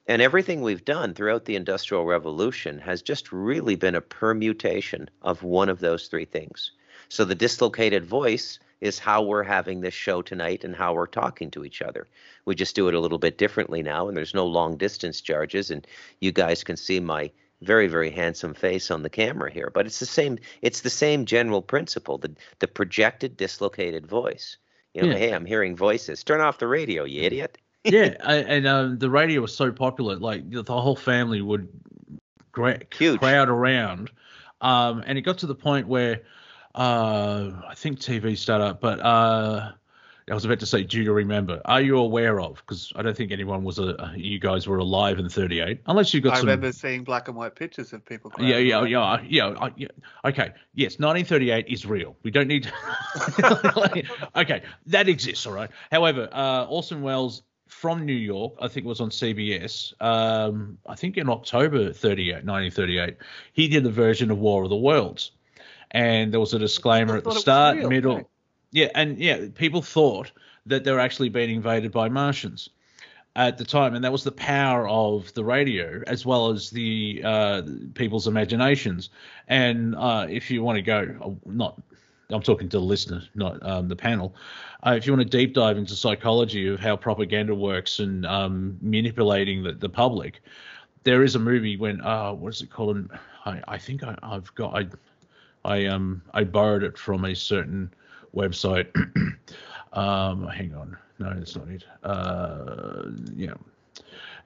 And everything we've done throughout the Industrial Revolution has just really been a permutation of one of those three things. So the dislocated voice is how we're having this show tonight and how we're talking to each other. We just do it a little bit differently now, and there's no long distance charges, and you guys can see my very very handsome face on the camera here but it's the same it's the same general principle the the projected dislocated voice You know, yeah. hey, I'm hearing voices. Turn off the radio, you idiot. yeah, and um, the radio was so popular, like the whole family would gra- crowd around, um, and it got to the point where uh, I think TV started, but uh, I was about to say, do you remember? Are you aware of? Because I don't think anyone was a. You guys were alive in '38, unless you got. I some, remember seeing black and white pictures of people. Yeah, yeah, yeah, yeah, yeah. Okay, yes, 1938 is real. We don't need. To, okay, that exists, all right. However, uh, Orson Welles from New York, I think it was on CBS. Um, I think in October 38, 1938, he did a version of War of the Worlds, and there was a disclaimer at the start, middle. Okay yeah, and yeah, people thought that they were actually being invaded by Martians at the time, and that was the power of the radio as well as the uh, people's imaginations. And uh, if you want to go, uh, not, I'm talking to the listener, not um, the panel. Uh, if you want to deep dive into psychology of how propaganda works and um, manipulating the, the public, there is a movie when uh, what is it called? I, I think I, have got I I um I borrowed it from a certain website. um, hang on, no, that's not it. Uh, yeah,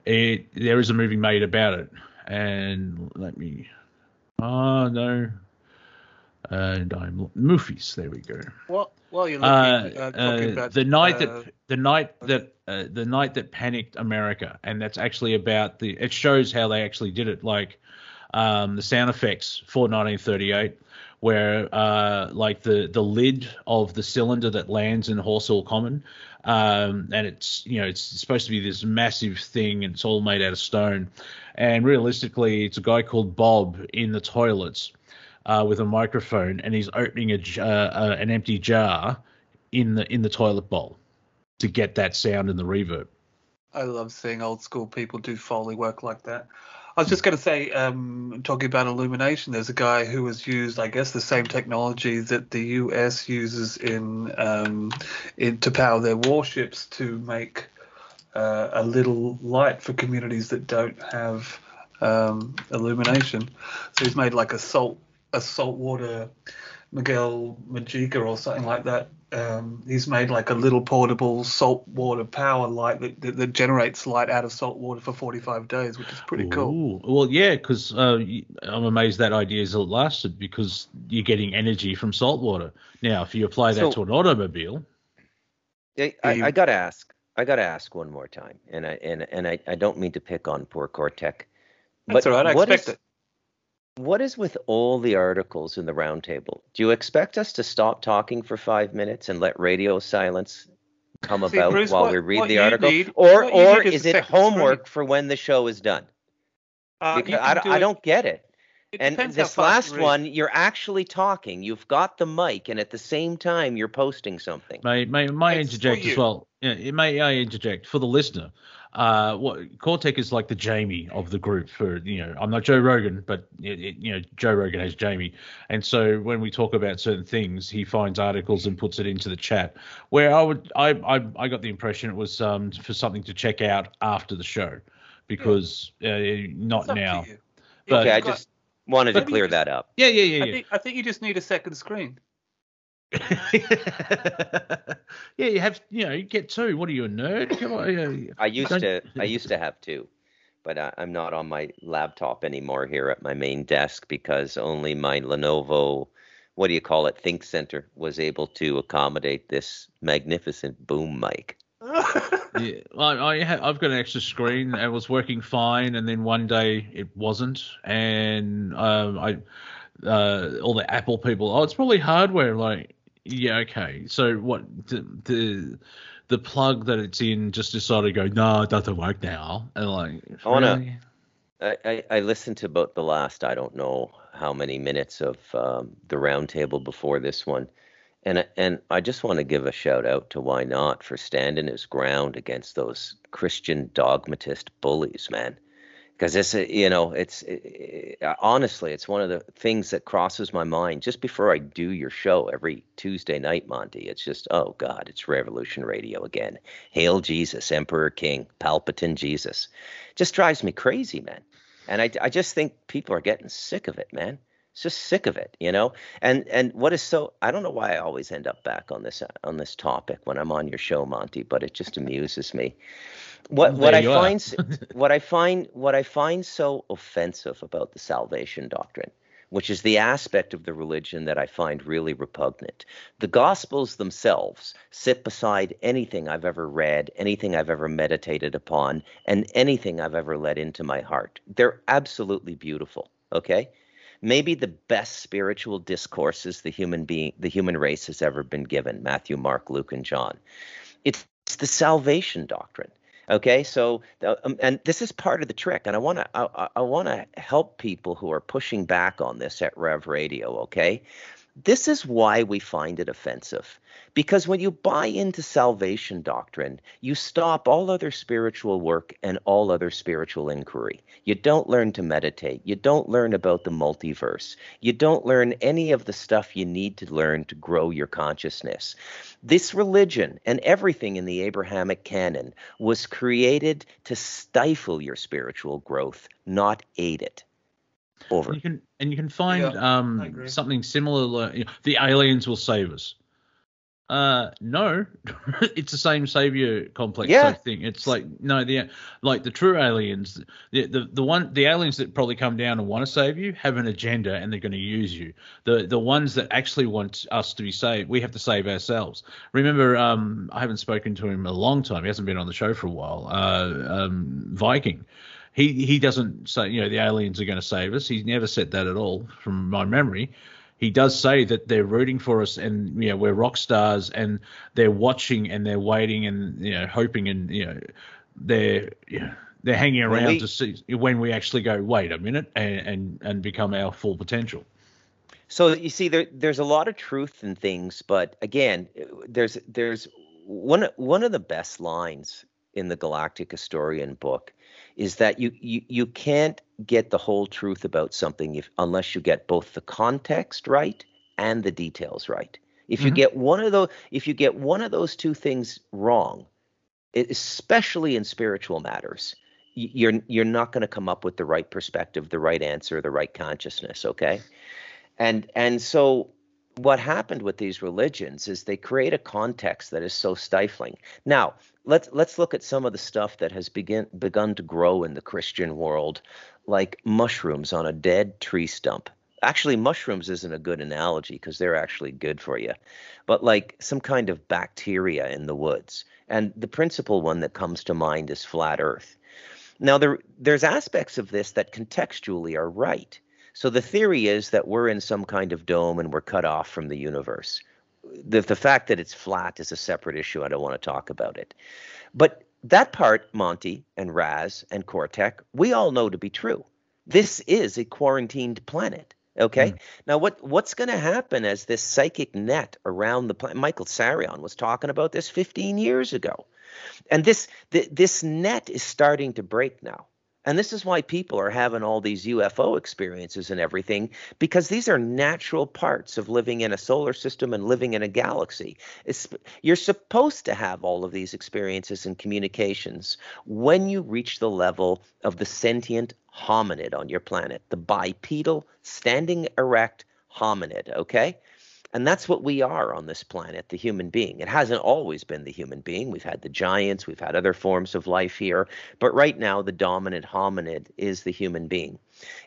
it there is a movie made about it, and let me. Oh no, and I'm movies. There we go. What? Well, you're looking, uh, uh, about, the night that uh, the night that uh, the night that panicked America, and that's actually about the. It shows how they actually did it, like um, the sound effects for 1938 where uh, like the the lid of the cylinder that lands in Horsell Common, um, and it's you know it's supposed to be this massive thing, and it's all made out of stone, and realistically, it's a guy called Bob in the toilets uh, with a microphone, and he's opening a uh, uh, an empty jar in the in the toilet bowl to get that sound and the reverb. I love seeing old school people do foley work like that. I was just going to say, um, talking about illumination, there's a guy who has used, I guess, the same technology that the U.S. uses in, um, in to power their warships to make uh, a little light for communities that don't have um, illumination. So he's made like a salt a saltwater Miguel Majika or something like that um, he's made like a little portable saltwater power light that, that, that, generates light out of salt water for 45 days, which is pretty Ooh. cool. Well, yeah, because uh, I'm amazed that idea has lasted because you're getting energy from salt water. Now, if you apply that so, to an automobile, I, I, I got to ask. I got to ask one more time, and I and and I, I don't mean to pick on poor Cortex. That's but all right. I expect is, it. What is with all the articles in the roundtable? Do you expect us to stop talking for five minutes and let radio silence come See, about Bruce, while what, we read the article, need, or or is, is it homework screen. for when the show is done? Uh, because I, do I don't get it. it and this last one, you're actually talking. You've got the mic, and at the same time, you're posting something. May may, may interject as well. Yeah, it may I interject for the listener uh, what Cortex is like the Jamie of the group. For you know, I'm not Joe Rogan, but it, it, you know, Joe Rogan has Jamie, and so when we talk about certain things, he finds articles and puts it into the chat. Where I would, I, I, I got the impression it was um, for something to check out after the show, because yeah. uh, not now. But, okay, I just wanted to clear that up. Yeah, yeah, yeah. I, Think, I think you just need a second screen. yeah, you have. You know, you get two. What are you a nerd? Come on. I used to. I used to have two, but I, I'm not on my laptop anymore here at my main desk because only my Lenovo, what do you call it, ThinkCentre was able to accommodate this magnificent boom mic. yeah, I, I have got an extra screen. It was working fine, and then one day it wasn't, and um, I uh, all the Apple people. Oh, it's probably hardware. Like, yeah, okay. So what the, the the plug that it's in just decided to go, no, it doesn't work now. And like, I wanna. I, I, I listened to about the last I don't know how many minutes of um, the roundtable before this one, and and I just want to give a shout out to Why Not for standing his ground against those Christian dogmatist bullies, man because it's you know it's it, honestly it's one of the things that crosses my mind just before I do your show every Tuesday night, Monty. It's just oh god, it's Revolution Radio again. Hail Jesus, Emperor King, Palpatine Jesus. Just drives me crazy, man. And I I just think people are getting sick of it, man. it's just sick of it, you know. And and what is so I don't know why I always end up back on this on this topic when I'm on your show, Monty, but it just amuses me. What what I find what I find what I find so offensive about the salvation doctrine which is the aspect of the religion that I find really repugnant. The Gospels themselves sit beside anything I've ever read, anything I've ever meditated upon, and anything I've ever let into my heart. They're absolutely beautiful, okay? Maybe the best spiritual discourses the human being the human race has ever been given, Matthew, Mark, Luke, and John. It's the salvation doctrine. Okay, so um, and this is part of the trick, and I want to I, I want to help people who are pushing back on this at Rev Radio. Okay, this is why we find it offensive. Because when you buy into salvation doctrine, you stop all other spiritual work and all other spiritual inquiry. You don't learn to meditate. You don't learn about the multiverse. You don't learn any of the stuff you need to learn to grow your consciousness. This religion and everything in the Abrahamic canon was created to stifle your spiritual growth, not aid it. Over. And you can and you can find yeah, um, something similar. You know, the aliens will save us. Uh, no, it's the same savior complex yeah. type thing. It's like no, the like the true aliens, the, the the one the aliens that probably come down and want to save you have an agenda and they're going to use you. The the ones that actually want us to be saved, we have to save ourselves. Remember, um, I haven't spoken to him in a long time. He hasn't been on the show for a while. Uh, um, Viking he he doesn't say you know the aliens are going to save us. He's never said that at all, from my memory. He does say that they're rooting for us, and you know we're rock stars, and they're watching and they're waiting and you know hoping and you know they're you know, they're hanging around we, to see when we actually go wait a minute and and, and become our full potential. So you see, there there's a lot of truth in things, but again, there's there's one one of the best lines in the Galactic Historian book is that you, you you can't get the whole truth about something if unless you get both the context right and the details right. If you mm-hmm. get one of those if you get one of those two things wrong, especially in spiritual matters, you're you're not going to come up with the right perspective, the right answer, the right consciousness, okay? And and so what happened with these religions is they create a context that is so stifling. Now, let's let's look at some of the stuff that has begin begun to grow in the Christian world, like mushrooms on a dead tree stump. Actually, mushrooms isn't a good analogy because they're actually good for you, but like some kind of bacteria in the woods. And the principal one that comes to mind is flat Earth. Now, there there's aspects of this that contextually are right so the theory is that we're in some kind of dome and we're cut off from the universe. The, the fact that it's flat is a separate issue. I don't want to talk about it. But that part, Monty and Raz and Cortex, we all know to be true. This is a quarantined planet. Okay. Mm. Now, what what's going to happen as this psychic net around the planet? Michael Tsarion was talking about this 15 years ago, and this th- this net is starting to break now. And this is why people are having all these UFO experiences and everything, because these are natural parts of living in a solar system and living in a galaxy. It's, you're supposed to have all of these experiences and communications when you reach the level of the sentient hominid on your planet, the bipedal, standing erect hominid, okay? And that's what we are on this planet, the human being. It hasn't always been the human being. We've had the giants, we've had other forms of life here, but right now the dominant hominid is the human being.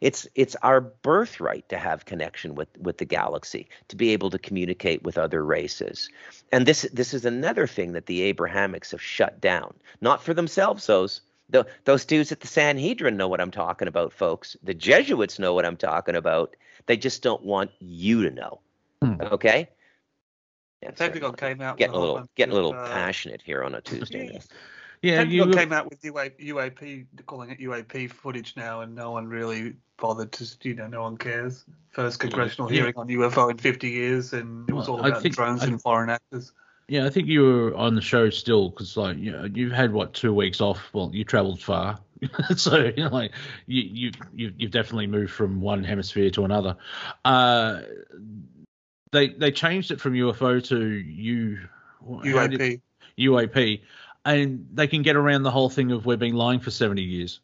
It's it's our birthright to have connection with with the galaxy, to be able to communicate with other races. And this this is another thing that the Abrahamics have shut down. Not for themselves, those the, those dudes at the Sanhedrin know what I'm talking about, folks. The Jesuits know what I'm talking about. They just don't want you to know. Hmm. Okay. Yeah, Pentagon came out getting a little getting a little uh, passionate here on a Tuesday. yeah, Pentagon you came out with UAP, calling it UAP footage now, and no one really bothered to, you know, no one cares. First congressional yeah. hearing on UFO in 50 years, and it was all about think, drones I, and foreign actors. Yeah, I think you were on the show still because, like, you know, you've had what two weeks off. Well, you travelled far, so you know, like, you you you've definitely moved from one hemisphere to another. Uh, they they changed it from UFO to U UAP. UAP, and they can get around the whole thing of we've been lying for seventy years.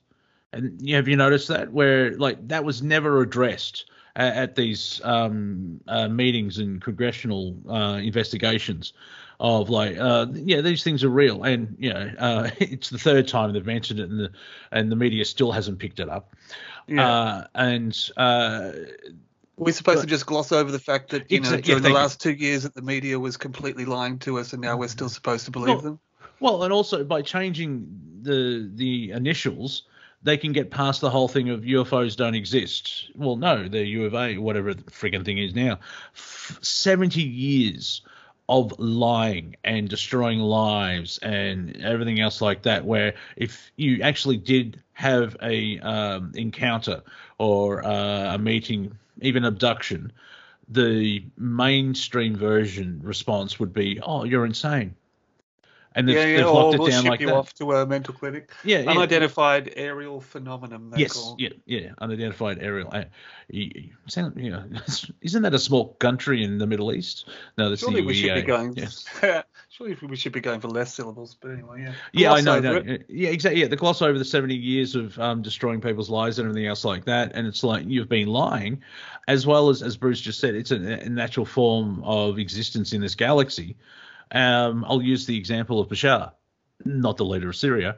And have you noticed that where like that was never addressed? at, at these um, uh, meetings and congressional uh, investigations of like, uh, yeah, these things are real, and you know, uh, it's the third time they've mentioned it, and the and the media still hasn't picked it up. Yeah. Uh, and uh, we're supposed but, to just gloss over the fact that you know during yeah, the last two years that the media was completely lying to us, and now we're still supposed to believe well, them. Well, and also by changing the the initials, they can get past the whole thing of UFOs don't exist. Well, no, they're U of A, whatever the frigging thing is now. F- Seventy years of lying and destroying lives and everything else like that. Where if you actually did have a um, encounter or uh, a meeting, even abduction, the mainstream version response would be, "Oh, you're insane." and they've, yeah, yeah, they've locked it we'll down ship like you that. off to a mental clinic. Yeah, yeah. unidentified aerial phenomenon. Yes, call. yeah, yeah, unidentified aerial. Uh, you, you know, isn't that a small country in the Middle East? No, that's surely the we should be going. Yeah. surely we should be going for less syllables, but anyway, yeah. Yeah, I know. No, yeah, exactly. Yeah, the gloss over the seventy years of um, destroying people's lives and everything else like that, and it's like you've been lying, as well as as Bruce just said, it's a, a natural form of existence in this galaxy um, I'll use the example of Bashar, not the leader of Syria.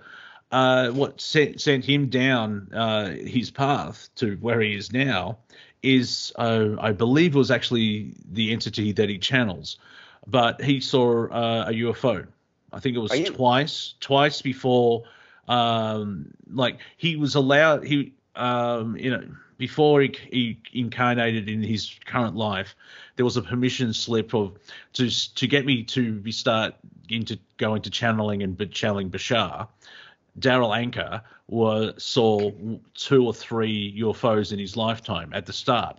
Uh, what sent, sent him down uh, his path to where he is now is, uh, I believe, was actually the entity that he channels. But he saw uh, a UFO. I think it was twice, twice before. Um, like he was allowed, he, um, you know, before he, he incarnated in his current life, there was a permission slip of to to get me to be start into going to channeling and channeling Bashar. Darryl Anka was, saw two or three UFOs in his lifetime at the start,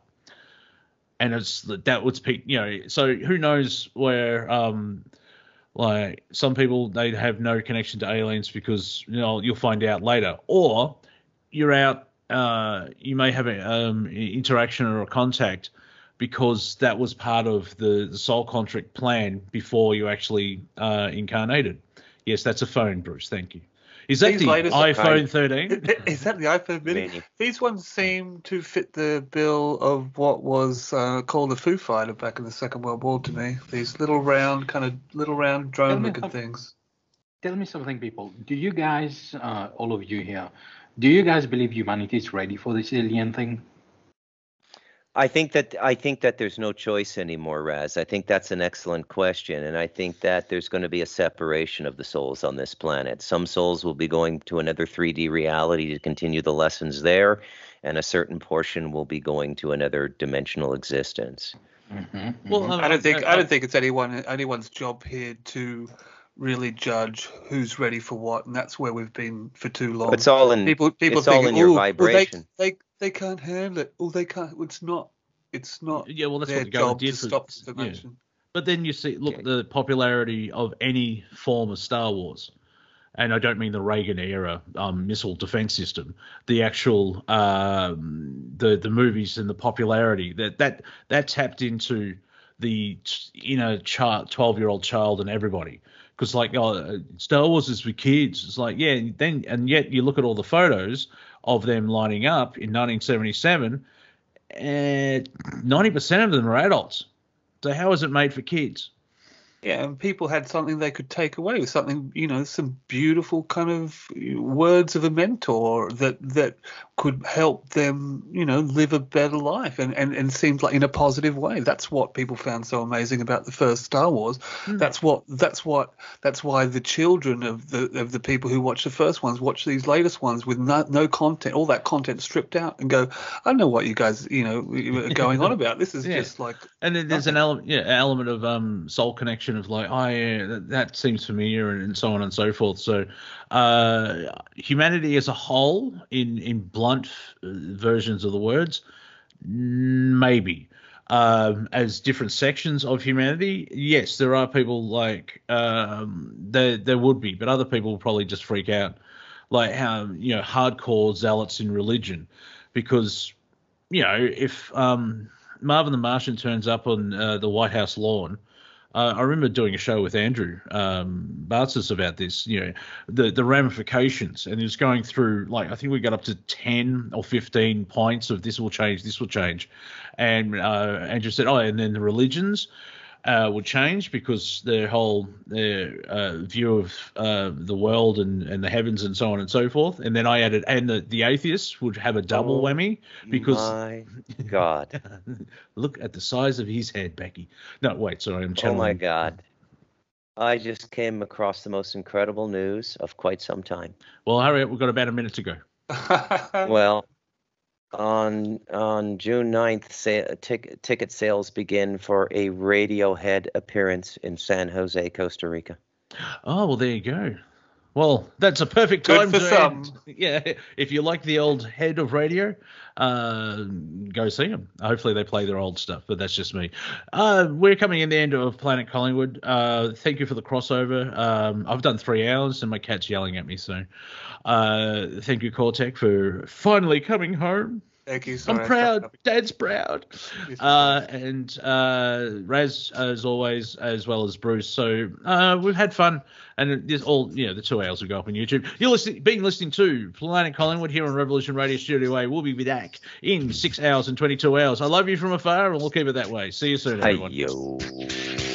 and it's that was you know. So who knows where um, like some people they have no connection to aliens because you know you'll find out later, or you're out. Uh, you may have an um, interaction or a contact because that was part of the, the soul contract plan before you actually uh, incarnated. Yes, that's a phone, Bruce. Thank you. Is that These the iPhone 13? Is that the iPhone mini? These ones seem to fit the bill of what was uh, called the Foo Fighter back in the Second World War to me. These little round, kind of little round drone-looking things. Tell me something, people. Do you guys, uh, all of you here, do you guys believe humanity is ready for this alien thing? I think that I think that there's no choice anymore, Raz. I think that's an excellent question, and I think that there's going to be a separation of the souls on this planet. Some souls will be going to another 3D reality to continue the lessons there, and a certain portion will be going to another dimensional existence. Mm-hmm, mm-hmm. Well, I don't think I, don't think it's anyone anyone's job here to really judge who's ready for what, and that's where we've been for too long. It's all in people. People it's thinking, all in your vibration. Well, they, they they can't handle it. Oh, they can't. It's not. It's not. Yeah, well, that's what the job did to stop the dimension. Yeah. But then you see, look, the popularity of any form of Star Wars, and I don't mean the Reagan era um, missile defense system, the actual um, the the movies and the popularity that that that tapped into the inner child, twelve year old child and everybody. Because like oh, Star Wars is for kids. It's like yeah, then and yet you look at all the photos of them lining up in 1977, and 90% of them are adults. So how is it made for kids? Yeah, and people had something they could take away with something, you know, some beautiful kind of words of a mentor that that could help them, you know, live a better life and, and, and seems like in a positive way. That's what people found so amazing about the first Star Wars. Mm. That's what that's what that's why the children of the of the people who watch the first ones watch these latest ones with no, no content, all that content stripped out, and go, I don't know what you guys, you know, are going on about. This is yeah. just like. And then there's nothing. an element, yeah, element of um soul connection of like, oh yeah, that, that seems familiar, and, and, so on and so forth. So, uh, humanity as a whole, in in blunt uh, versions of the words, maybe. Um, as different sections of humanity, yes, there are people like um, there there would be, but other people will probably just freak out, like how you know hardcore zealots in religion, because you know if um, Marvin the Martian turns up on uh, the White House lawn uh, I remember doing a show with Andrew um, Bartzis about this, you know, the, the ramifications. And he was going through, like, I think we got up to 10 or 15 points of this will change, this will change. And uh, Andrew said, oh, and then the religions uh, would change because their whole their uh, view of uh, the world and, and the heavens and so on and so forth. And then I added, and the, the atheists would have a double oh, whammy because my God, look at the size of his head, Becky. No, wait, sorry, I'm channeling. Oh my God. I just came across the most incredible news of quite some time. Well, hurry up. We've got about a minute to go. well, on on June 9th, sa- tic- ticket sales begin for a Radiohead appearance in San Jose, Costa Rica. Oh well, there you go. Well, that's a perfect time to some. End. Yeah, if you like the old head of radio, uh, go see them. Hopefully, they play their old stuff, but that's just me. Uh, we're coming in the end of Planet Collingwood. Uh, thank you for the crossover. Um, I've done three hours, and my cat's yelling at me. So, uh, thank you, Cortex, for finally coming home. Thank you. I'm proud. Dad's proud. Uh, and uh, Raz, as always, as well as Bruce. So uh, we've had fun, and there's all you know. The two hours will go up on YouTube. You're listening, being listening to Planet Collingwood here on Revolution Radio Studio A. We'll be back in six hours and 22 hours. I love you from afar, and we'll keep it that way. See you soon, everyone. Hey, yo.